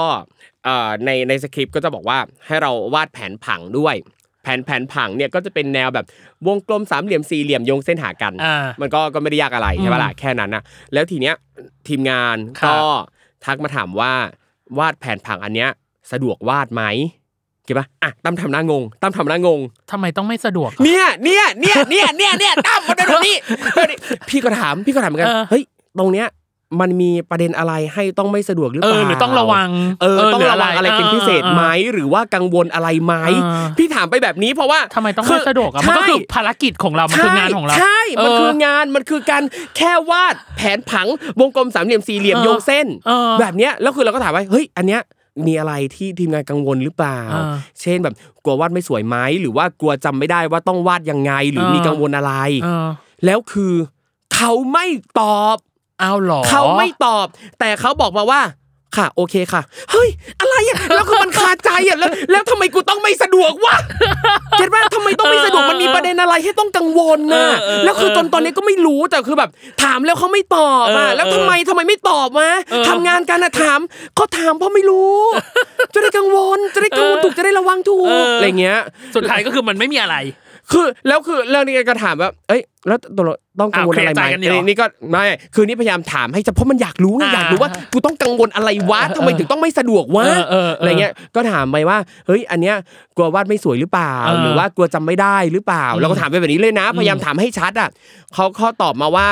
เอ่อในในสคริปต์ก็จะบอกว่าให้เราวาดแผนผังด้วยแผนแผนผังเนี่ยก็จะเป็นแนวแบบวงกลมสามเหลี่ยมสี่เหลี่ยมโยงเส้นหากันอ่ามันก็ก็ไม่ได้ยากอะไรใช่ปะล่ะแค่นั้นนะแล้วทีเนี้ยทีมงานครับก็ทักมาถามว่าวาดแผนผังอันเนี้ยสะดวกวาดไหมเก็บปะอะตั้มทำหน้างงตั้มทำหน้างงทำไมต้องไม่สะดวกเนี่ยเนี่ยเนี่ยเนี่ยเนี่ยเนี่ยตั้มมาดูนี่ดูนี่พี่ก็ถามพี่ก็ถามเหมือนกันเออเฮ้ยตรงเนี้ยมันมีประเด็นอะไรให้ต้องไม่สะดวกหรือเอเปอล่าหรือต้องระวังเออต้องระวังอะไรเป็นพิเศษไหมออหรือว่ากังวลอะไรไหมเออพี่ถามไปแบบนี้เพราะว่าทำไมต้องไม่สะดวกอะมันก็คือภารกิจของเรา มันคืองานของเราใช่มันเคืองานมันคือการแค่วาดแผนผังวงกลมสามเหลี่ยมสี่เหลี่ยมเออโยงเส้นเออแบบเนี้ยแล้วคือเราก็ถามว่าเฮ้ยอันเนี้ย มีอะไรที่ทีมงานกังวลหรือเปล่าเออเช่นแบบกลัววาดไม่สวยไหมหรือว่ากลัวจำไม่ได้ว่าต้องวาดยังไงหรือเออมีกังวลอะไรเออแล้วคือ เขาไม่ตอบเอาเหรอเขาไม่ตอบ แต่เขาบอกมาว่า ค่ะ โอเคค่ะ เฮ้ย อะไรอะแล้วคือมันคาใจอะแล้วแล้วทำไมกูต้องไม่สะดวกวะเก็ตว่าทำไมต้องไม่สะดวกมันมีประเด็นอะไรให้ต้องกังวลน่ะเออเออแล้วคือจนตอนนี้ก็ไม่รู้แต่คือแบบ ถามแล้วเขาไม่ตอบอะเออแล้วทำไมทำไมไม่ตอบวะเออทำงานกันอะถามเขาถามเพราะไม่รู้ จะได้กังวลจะได้กังวลถูกจะได้ระวังถูกอะไรเงี้ย สุดท้ายก็คือมันไม่มีอะไร คือแล้วคือเรื่องนี้ก็ถามว่าเอ้ย แล้วตัวเราต้องกังวลอะไรไหมอ้าวเคลียร์ใจกันอยู่เหรอนี่ก็ไม่คือนี่พยายามถามให้เฉพาะมันอยากรู้ไงอ่าอยากรู้ว่ากูต้องกังวลอะไรวะทำไมถึงต้องไม่สะดวกวะเออเออเออออะไรเงี้ยก็ถามไปว่าเฮ้ยอันเนี้ยกลัววาดไม่สวยหรือเปล่าเออหรือว่ากลัวจำไม่ได้หรือเปล่าอืมเราก็ถามไปแบบนี้เลยนะ พยายามถามให้ชัดอะเขาเขาตอบมาว่า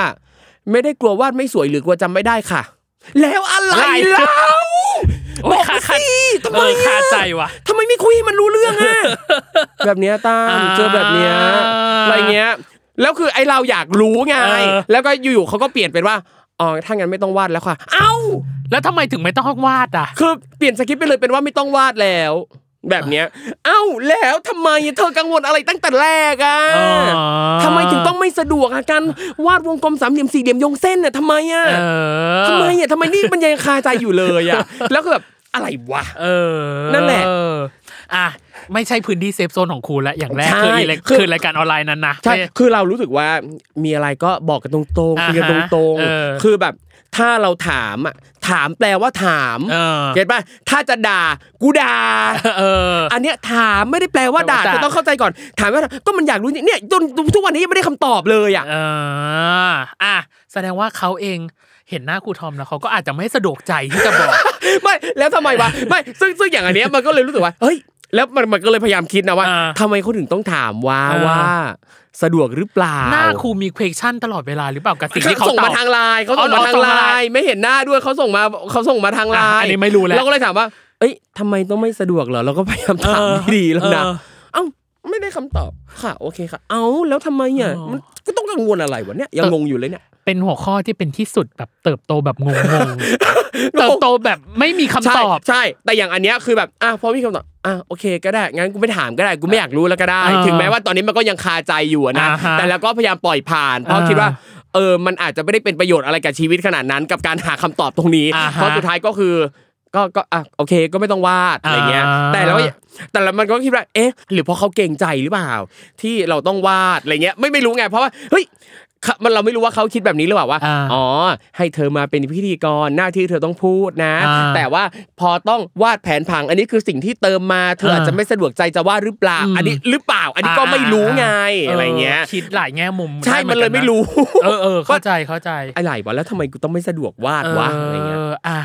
ไม่ได้กลัววาดไม่สวยหรือกลัวจำไม่ได้ค่ะ แล้วอะไรเล่าโอ้ บยอกคามาคาสิทำเอไมออะคาใจว่ะทำไมไม่คุยให้มันรู้เรื่องอะแบบเนี้ยตามเจอแบบเนี้ยอะไรเงี้ย แล้วคือไอเราอยากรู้ไงเออแล้วก็อยู่ๆเขาก็เปลี่ยนเป็นว่าอ๋อถ้างั้นไม่ต้องวาดแล้วค่ะ เอ้า แล้วทำไมถึงไม่ต้องวาดอะ คือเปลี่ยนสคริปต์ไปเลยเป็นว่าไม่ต้องวาดแล้ว แบบเนี้ย เอ้าแล้วทำไมเธอกังวลอะไรตั้งแต่แรกอะอ๋อทำไมถึงต้องไม่สะดวกอะการวาดวงกลมสามเหลี่ยมสี่เหลี่ยมโยงเส้นน่ะทำไมอะเออทำไมอะทำไมนี่มันยังคาใจอยู่เลยอะแล้วคือแบบอะไรวะเออนั่นแหละอะไม่ใช่พื้นที่เซฟโซนของคุณละอย่างแรกใช่คืออีเล็กคือคือรายการออนไลน์นั้นนะใช่ไม่คือเรารู้สึกว่ามีอะไรก็บอกกันตรงๆอ่าฮะคุยกันตรงเออๆคือแบบ ถ้าเราถามอะถามแปลว่าถามเออเก็ตป่ะถ้าจะด่ากูด่าเอออันเนี้ยถามไม่ได้แปลว่าด่าแปลว่าด่าจะต้องเข้าใจก่อน ถามว่าก็มันอยากรู้จริงเนี่ยจนทุกวันนี้ยังไม่ได้คำตอบเลยอะเอออะแสดงว่าเขาเองเห็นหน้าครูทอมแล้วเขาก็อาจจะไม่สะดวกใจที่จะบอกไม่แล้วทำไมวะไม่ซึ่งซึ่งอย่างอันเนี้ยมันก็เลยรู้สึกว่าเฮ้ย แล้วมันมันก็เลยพยายามคิดนะว่าอ่าทำไมเขาถึงต้องถามว่าอ่า ว่า สะดวกหรือเปล่าหน้าครูมี question ตลอดเวลาหรือเปล่ากับสิ่งที่เขาส่งตอมาบ ทางไลน์เขาส่งอ๋อเหรมาอทางส่งไลมาไลน์น์ไม่เห็นหน้าด้วยเขาส่งมาเขาส่งมาทางไลอะน์อันนี้ไม่รู้แล้วเราก็เลยถามว่า เอ้ยทำไมต้องไม่สะดวกเหรอเราก็พยายามถามเออดีๆแล้วนะเออ เอ้า ไม่ได้คำตอบค่ะ โอเคค่ะ เอ้าแล้วทำไมอะอ๋อมันก็ต้องกังวลอะไรวะเนี่ยยังงงอยู่เลยเนี่ยเป็นหัวข้อที่เป็นที่สุดแบบเติบโตแบบงงๆเติบโตแบบไม่มีคำใช่ตอบ ใช่ แต่อย่างอันเนี้ยคือแบบอะพอมีคำตอบอะโอเคก็ได้งั้นกูไม่ถามก็ได้กูไม่อยากรู้แล้วก็ได้อ่าถึงแม้ว่าตอนนี้มันก็ยังคาใจอยู่อะนะอ่าฮะแต่แล้วก็พยายามปล่อยผ่าน เพราะอ่าคิดว่าเออมันอาจจะไม่ได้เป็นประโยชน์อะไรกับชีวิตขนาดนั้น กับการหาคำตอบตรงนี้อ่าฮะเพราะสุดท้ายก็คือ ก็ก็อะโอเคก็ไม่ต้องวาดอะไรเงี้ยอ่าแต่แล้วแต่แล้วมันก็คิดว่าเอ๊ะ หรือเพราะเขาเกรงใจหรือเปล่า ที่เราต้องวาดอะไรเงี้ยไม่ไม่รู้ไงเพราะว่าเฮ้ยเขามันเราไม่รู้ว่าเขาคิดแบบนี้หรือเปล่าว่าอ่าอ๋อ ให้เธอมาเป็นพิธีกรหน้าที่เธอต้องพูดนะอ่าแต่ว่าพอต้องวาดแผนผัง อันนี้คือสิ่งที่เติมมาเธออาจจะไม่สะดวกใจจะวาดหรือเปล่าอืมอันนี้หรือเปล่า อันนี้ก็ไม่รู้ไงอะไรเงี้ยคิดหลายแง่มุม ใช่ด้หมันเลยไม่รู้ เออเออเข้าใจเข้าใจอะไรวะแล้วทำไมกูต้องไม่สะดวกวาดวะอะไรเงี้ยเอออะ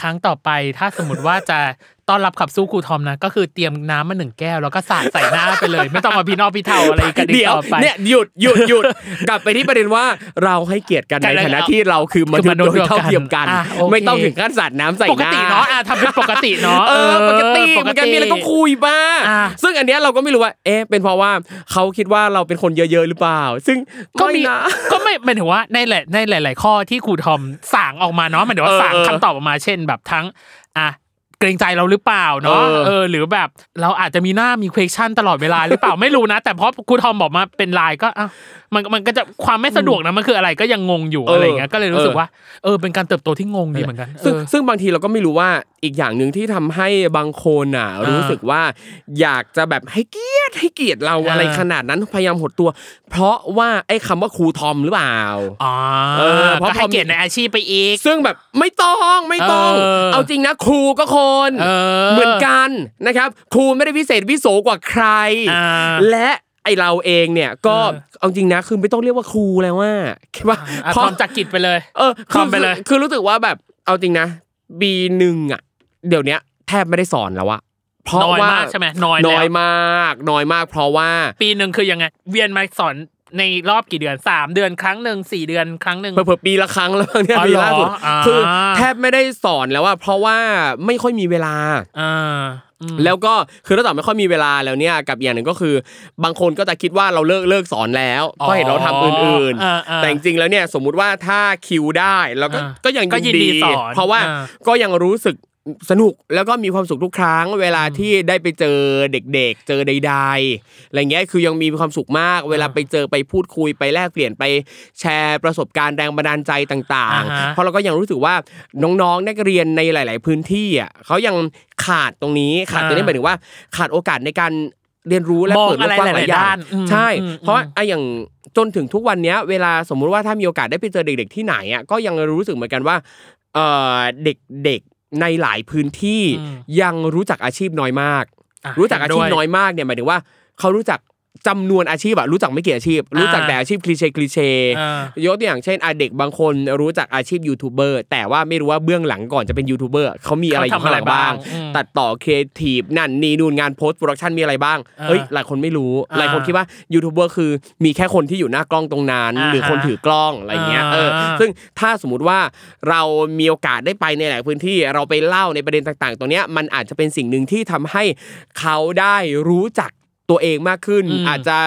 ครั้งต่อไปถ้าสมมติว่าจะ ต้อนรับขับสู้ครูทอมนะก็คือเตรียมน้ำมาหนึ่งแก้วแล้วก็สาดใส่หน้าไปเลย ไม่ต้องมาพี่นอกพี่เทาอะไรกันอีกเดี๋ยวต่อไปเนี่ยหยุดหยุดหยุดกลับไปที่ประเด็นว่าเราให้เกียรติกันกันในแล้วฐานะที่เราคือมคือนุษย์มนุษย์โดยเท่าเทียมกันอะโอเคไม่ต้องถึงขั้นสาดน้ำใส่หน้าปกติเนาะอะทำเป็นปกติเนาะเออปกติปมันกันมีอะไรต้องคุยบ้างอะซึ่งอันเนี้ยเราก็ไม่รู้ว่าเอ๊ะเป็นเพราะว่าเขาคิดว่าเราเป็นคนเยอะๆหรือเปล่า ซึ่งก็มีไนะก็ไม่หมายถึงว่าในหลายในหลาย ๆ ข้อที่ครูทอมสั่งออกมาเนาะหมายถึงว่าเออสั่งเออคำตอบออกมาเช่นแบบทั้งอะเกรงใจเราหรือเปล่าเนาะเออเออหรือแบบเราอาจจะมีหน้ามี question ตลอดเวลาหรือเปล่าไม่รู้นะ แต่เพราะครูทอมบอกมาเป็นไลน์ก็อะมันมันก็จะความไม่สะดวกนะมันคืออะไรก็ยังงงอยู่เออออะไรอย่างเงี้ยก็เลยรู้สึกเออว่าเออเป็นการเติบโตที่งงดีเหมือนกัน ซึ่งเออซึ่งบางทีเราก็ไม่รู้ว่าอีกอย่างหนึ่งที่ทำให้บางคนอะอ่ารู้รู้สึกว่าอยากจะแบบให้เกียรติให้เกียรติเราอ่าอะไรขนาดนั้นพยายามหดตัว เพราะว่าไอ้คำว่าครูทอมหรือเปล่าอ๋อเออเพราะก็ให้พอมีเกียรติในอาชีพไปอีก ซึ่งแบบไม่ต้องไม่ต้อง เออเอาจริงนะครูก็คนเออเหมือนกันนะครับ ครูไม่ได้พิเศษวิโสกว่าใครอ่าและไอเราเองเนี่ยก็เออเอาจริงนะคือไม่ต้องเรียกว่าครูแล้วว่าคิดว่าอะเพราะทอมจากกิจไปเลย เออทอมไปเลยคือคือรู้สึกว่าแบบเอาจริงนะปีหนึ่งอะ เดี๋ยวเนี้ยแทบไม่ได้สอนแล้วอะเพราะน้อยว่ามากใช่ไหมน้อยน้อยแล้วมาก น้อยมาก เพราะว่า ปีหนึ่งคือยังไง เวียนมาสอน ในรอบกี่เดือนสามเดือนครั้งหนึ่งสี่เดือนครั้งหนึ่งเผื่อๆปีละครั้งแล้วเนี่ยอ๋อปีล่าสุดเหรออ่าคือแทบไม่ได้สอนแล้วว่าเพราะว่าไม่ค่อยมีเวลาอ่าอืมแล้วก็คือถ้าต่อไม่ค่อยมีเวลาแล้วเนี่ยกับอย่างหนึ่งก็คือ บางคนก็จะคิดว่าเราเลิกเลิกสอนแล้วเพราะเห็นเราทำอื่นอ่าอ่าๆแต่จริงๆแล้วเนี่ยสมมุติว่าถ้าคิวได้เราก็อ่าก็ยังก็ยินดีสอนเพราะว่าอ่าก็ยังรู้สึก สนุกแล้วก็มีความสุขทุกครั้ง เวลาที่ได้ไปเจอเด็กๆ เจอใดๆอะไรเงี้ยคือยังมีความสุขมาก เวลาไปเจอไปพูดคุยไปแลกเปลี่ยนไปแชร์ประสบการณ์แรงบันดาลใจต่างอ่าฮะๆเพราะเราก็ยังรู้สึกว่าน้องๆนักเรียนในหลาย ๆ พื้นที่อะเขายังขาดตรงนี้ขาดตรงนี้หมายถึงว่าขาดโอกาสในการเรียนรู้และมองเปิดโลกกว้างหลายอย่างอะไรหลายๆด้านอืมใช่อืมเพราะไอ้อย่างจนถึงทุกวันเนี้ย เวลาสมมุติว่าถ้ามีโอกาสได้ไปเจอเด็ก ๆ ที่ไหนอะก็ยังรู้สึกเหมือนกันว่าเอ่อเด็กๆ ในหลายพื้นที่อืมยังรู้จักอาชีพน้อยมากอะรู้จักอาชีพเห็นด้วยน้อยมากเนี่ยหมายถึงว่าเขารู้จัก จำนวนอาชีพอะรู้จักไม่กี่อาชีพ รู้จักแต่อาชีพ cliché cliché อ่ายกตัวอย่างเช่นอะเด็กบางคนรู้จักอาชีพยูทูบเบอร์แต่ว่าไม่รู้ว่าเบื้องหลังก่อนจะเป็นยูทูบเบอร์เขามีอะไรอยู่ข้างหลังบ้างเขาทำอะไรบ้างอืมตัดต่อครีเอทีฟนั่นนี่นู่นงาน post-production มีอะไรบ้างอ่าเอ้ยหลายคนไม่รู้อ่าหลายคนคิดว่ายูทูบเบอร์คือมีแค่คนที่อยู่หน้ากล้องตรงนั้นอ่าหรือคนถือกล้องอะไรเงี้ยเอออ่าซึ่งถ้าสมมุติว่าเรามีโอกาสได้ไปในหลายพื้นที่เราไปเล่าในประเด็นต่าง ๆตรงเนี้ยมันอาจจะเป็นสิ่งหนึ่งที่ทำให้เขาได้รู้จัก ตัวเองมากขึ้นอืมอาจจะ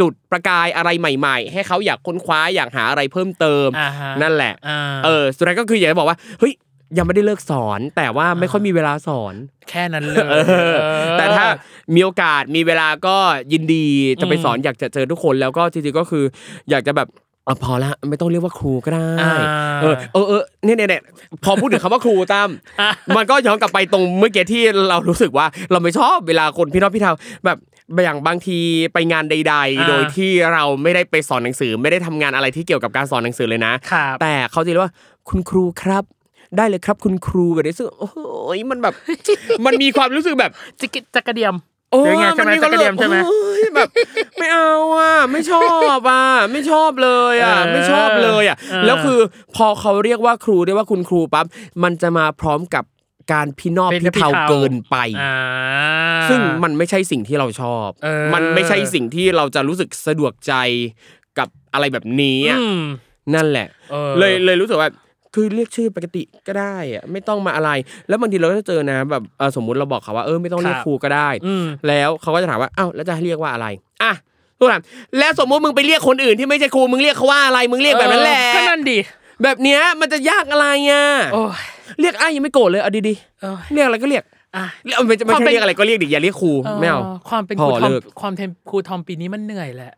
จุดประกายอะไรใหม่ ๆ ให้เขาอยากค้นคว้าอยากหาอะไรเพิ่มเติมอ่าฮะนั่นแหละอ่าเออสุดท้ายก็คืออยากจะบอกว่าเฮ้ยยังไม่ได้เลิกสอน แต่ว่าไม่ค่อยมีเวลาสอน แค่นั้นเลยเออแต่ถ้ามีโอกาสมีเวลาก็ยินดีจะไปสอนอยากจะเจอทุกคนแล้วก็จริงๆก็คือ อยากจะแบบอะพอละไม่ต้องเรียกว่าครูก็ได้อ่าเออเออเออเนี่ยเนี่ยเนี่ยพอพูดถึงคำว่าครูตามอะมันก็ย้อนกลับไปตรงเมื่อกี้ที่เรารู้สึกว่าเราไม่ชอบเวลาคนพี่น้องพี่เทาแบบ อย่างบางทีไปงานใด ๆ โดยที่เราไม่ได้ไปสอนหนังสือ ไม่ได้ทำงานอะไรที่เกี่ยวกับการสอนหนังสือเลยนะครับแต่เขาจะเรียกว่าคุณครูครับได้เลยครับคุณครูแบบนี้ซึ่งโอ้ยมันแบบ มันมีความรู้สึกแบบจิกกิจักระเดียมโอ้หรือไงใช่ไหมนควาจักรเดียมใช่ไหมโอ้ยแบบไม่เอาอะไม่ชอบอะไม่ชอบเลยอะเออไม่ชอบเลยอะเออแล้วคือพอเขาเรียกว่าครูเรียกว่าคุณครูปั๊บมันจะมาพร้อมกับ การพี่นอบเป็นพี่เทาพี่เทาเกินไปอ่าซึ่งมันไม่ใช่สิ่งที่เราชอบเออมันไม่ใช่สิ่งที่เราจะรู้สึกสะดวกใจกับอะไรแบบนี้อะอืมนั่นแหละออเลยเลยรู้สึกว่าคือเรียกชื่อปกติก็ได้อะไม่ต้องมาอะไร แล้วบางทีเราก็จะเจอนะแบบเออสมมุติเราบอกเขาว่าเออไม่ต้องเรียกครับครูก็ได้อืมแล้วเขาก็จะถามว่าอ้าวแล้วจะให้เรียกว่าอะไรอะทุกท่านแล้วสมมติมึงไปเรียกคนอื่นที่ไม่ใช่ครูมึงเรียกเขาว่าอะไรมึงเรียกแบบนั้นแหละเออก็นั่นดิ แบบเนี้ยมันจะยากอะไรอะโอ้ยเรียกไอ้ยังไม่โกรธเลยเอาดีเออๆเรียกอะไรก็เรียก อะเรียกไม่ไม่ความใช่เป็นเรียกอะไรก็เรียกดิอย่าเรียกครูไม่เอาความเป็นพคอรูทอมเลิกความเป็นครูทอมปีนี้มันเหนื่อยแหละ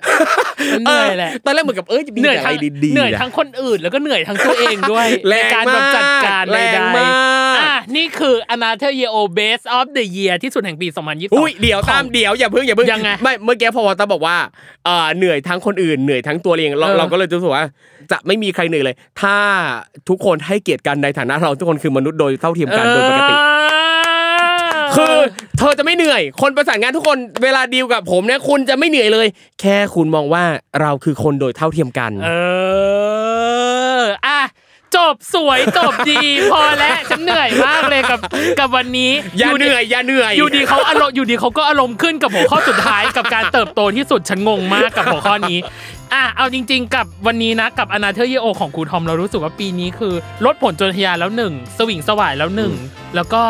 มันเหนื่อยแหละตอนแรกเหมือนกับเอ้ยจะมีเหนื่อยแต่อะไรทั้งดีๆเหนื่อยนะทั้งคนอื่นแล้วก็เหนื่อยทั้งตัวเองด้วยแรในงการมากแบบจัดการแรใดงๆมากอะนี่คือ Another Year O Best of the Year ที่สุดแห่งปี 2022อุ้ยเดี๋ยวของตามเดี๋ยวอย่าเพิ่งอย่าเพิ่งยังไงไม่เมื่อกี้พอวตาบอกว่าเอ่อเหนื่อยทั้งคนอื่นเหนื่อยทั้งตัวเองเราเออเราก็เลยรู้สึกว่า จะไม่มีใครเหนื่อยเลย ถ้าทุกคนให้เกียรติกันในฐานะเราทุกคนคือมนุษย์โดยเท่าเทียมกันโดยปกติ คือเธอจะไม่เหนื่อย คนประสานงานทุกคนเวลาดีลกับผมเนี่ยคุณจะไม่เหนื่อยเลย แค่คุณมองว่าเราคือคนโดยเท่าเทียมกัน เอออะจบสวยจบดีพอแล้วฉันเหนื่อยมากเลยกับกับวันนี้อย่าดีเหนื่อยอย่าเหนื่อยอยู่ดีเขาอารมณ์อยู่ดีเขาก็อารมณ์ขึ้นกับหัวข้อสุดท้ายกับการเติบโตที่สุดฉันงงมากกับหัวข้อนี้อะเอาจริง ๆ กับวันนี้นะกับอนาเธอร์เยโอของครูทอมเรารู้สึกว่าปีนี้คือลดผลจนทะยานแล้วหนึ่งสวิงสวายแล้วหนึ่งแล้วก็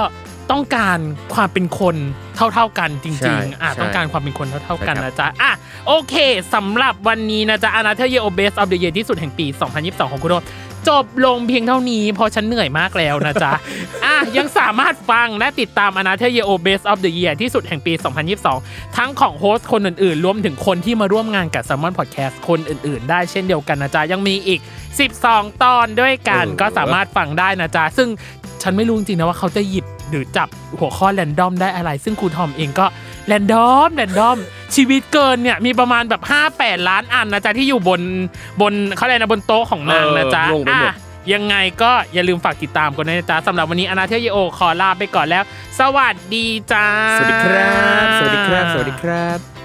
ต้องการความเป็นคนเท่า ๆกันจใช่ริงๆอะใช่ต้องการความเป็นคนเท่า ๆกันใช่ครับนะจ๊ะอะโอเคสำหรับวันนี้นะจ๊ะอนาเธอร์เยโอเบสออฟเดอะเยที่สุดแห่งปี 2022 ของคุณโดมจบลงเพียงเท่านี้เพราะฉันเหนื่อยมากแล้วนะจ๊ะอะยังสามารถฟังและติดตาม Another Year O Best of the Year ที่สุดแห่งปี 2022 ทั้งของโฮสต์คนอื่นๆ รวมถึงคนที่มาร่วมงานกับ s ซ m o n Podcast คนอื่นๆ ได้เช่นเดียวกันนะจ๊ะยังมีอีก 12 ตอนด้วยกันเออก็สามารถฟังได้นะจ๊ะซึ่งฉันไม่รู้จริงๆนะว่าเขาจะหยิบ หรือจับหัวข้อแรนดอมได้อะไร ซึ่งครูทอมเองก็แรนดอมแรนดอมชีวิตเกินเนี่ยมีประมาณแบบ 5-8 ล้านอันนะจ๊ะที่อยู่บนบนเขาเรียกนะบนโต๊ะของนางนะจ๊ะเอองงไปหมดอะยังไงก็อย่าลืมฝากติดตามกันด้วยนะจ๊ะสำหรับวันนี้อนาเทยโอขอลาไปก่อนแล้ว สวัสดีจ้า สวัสดีครับ สวัสดีครับ สวัสดีครับ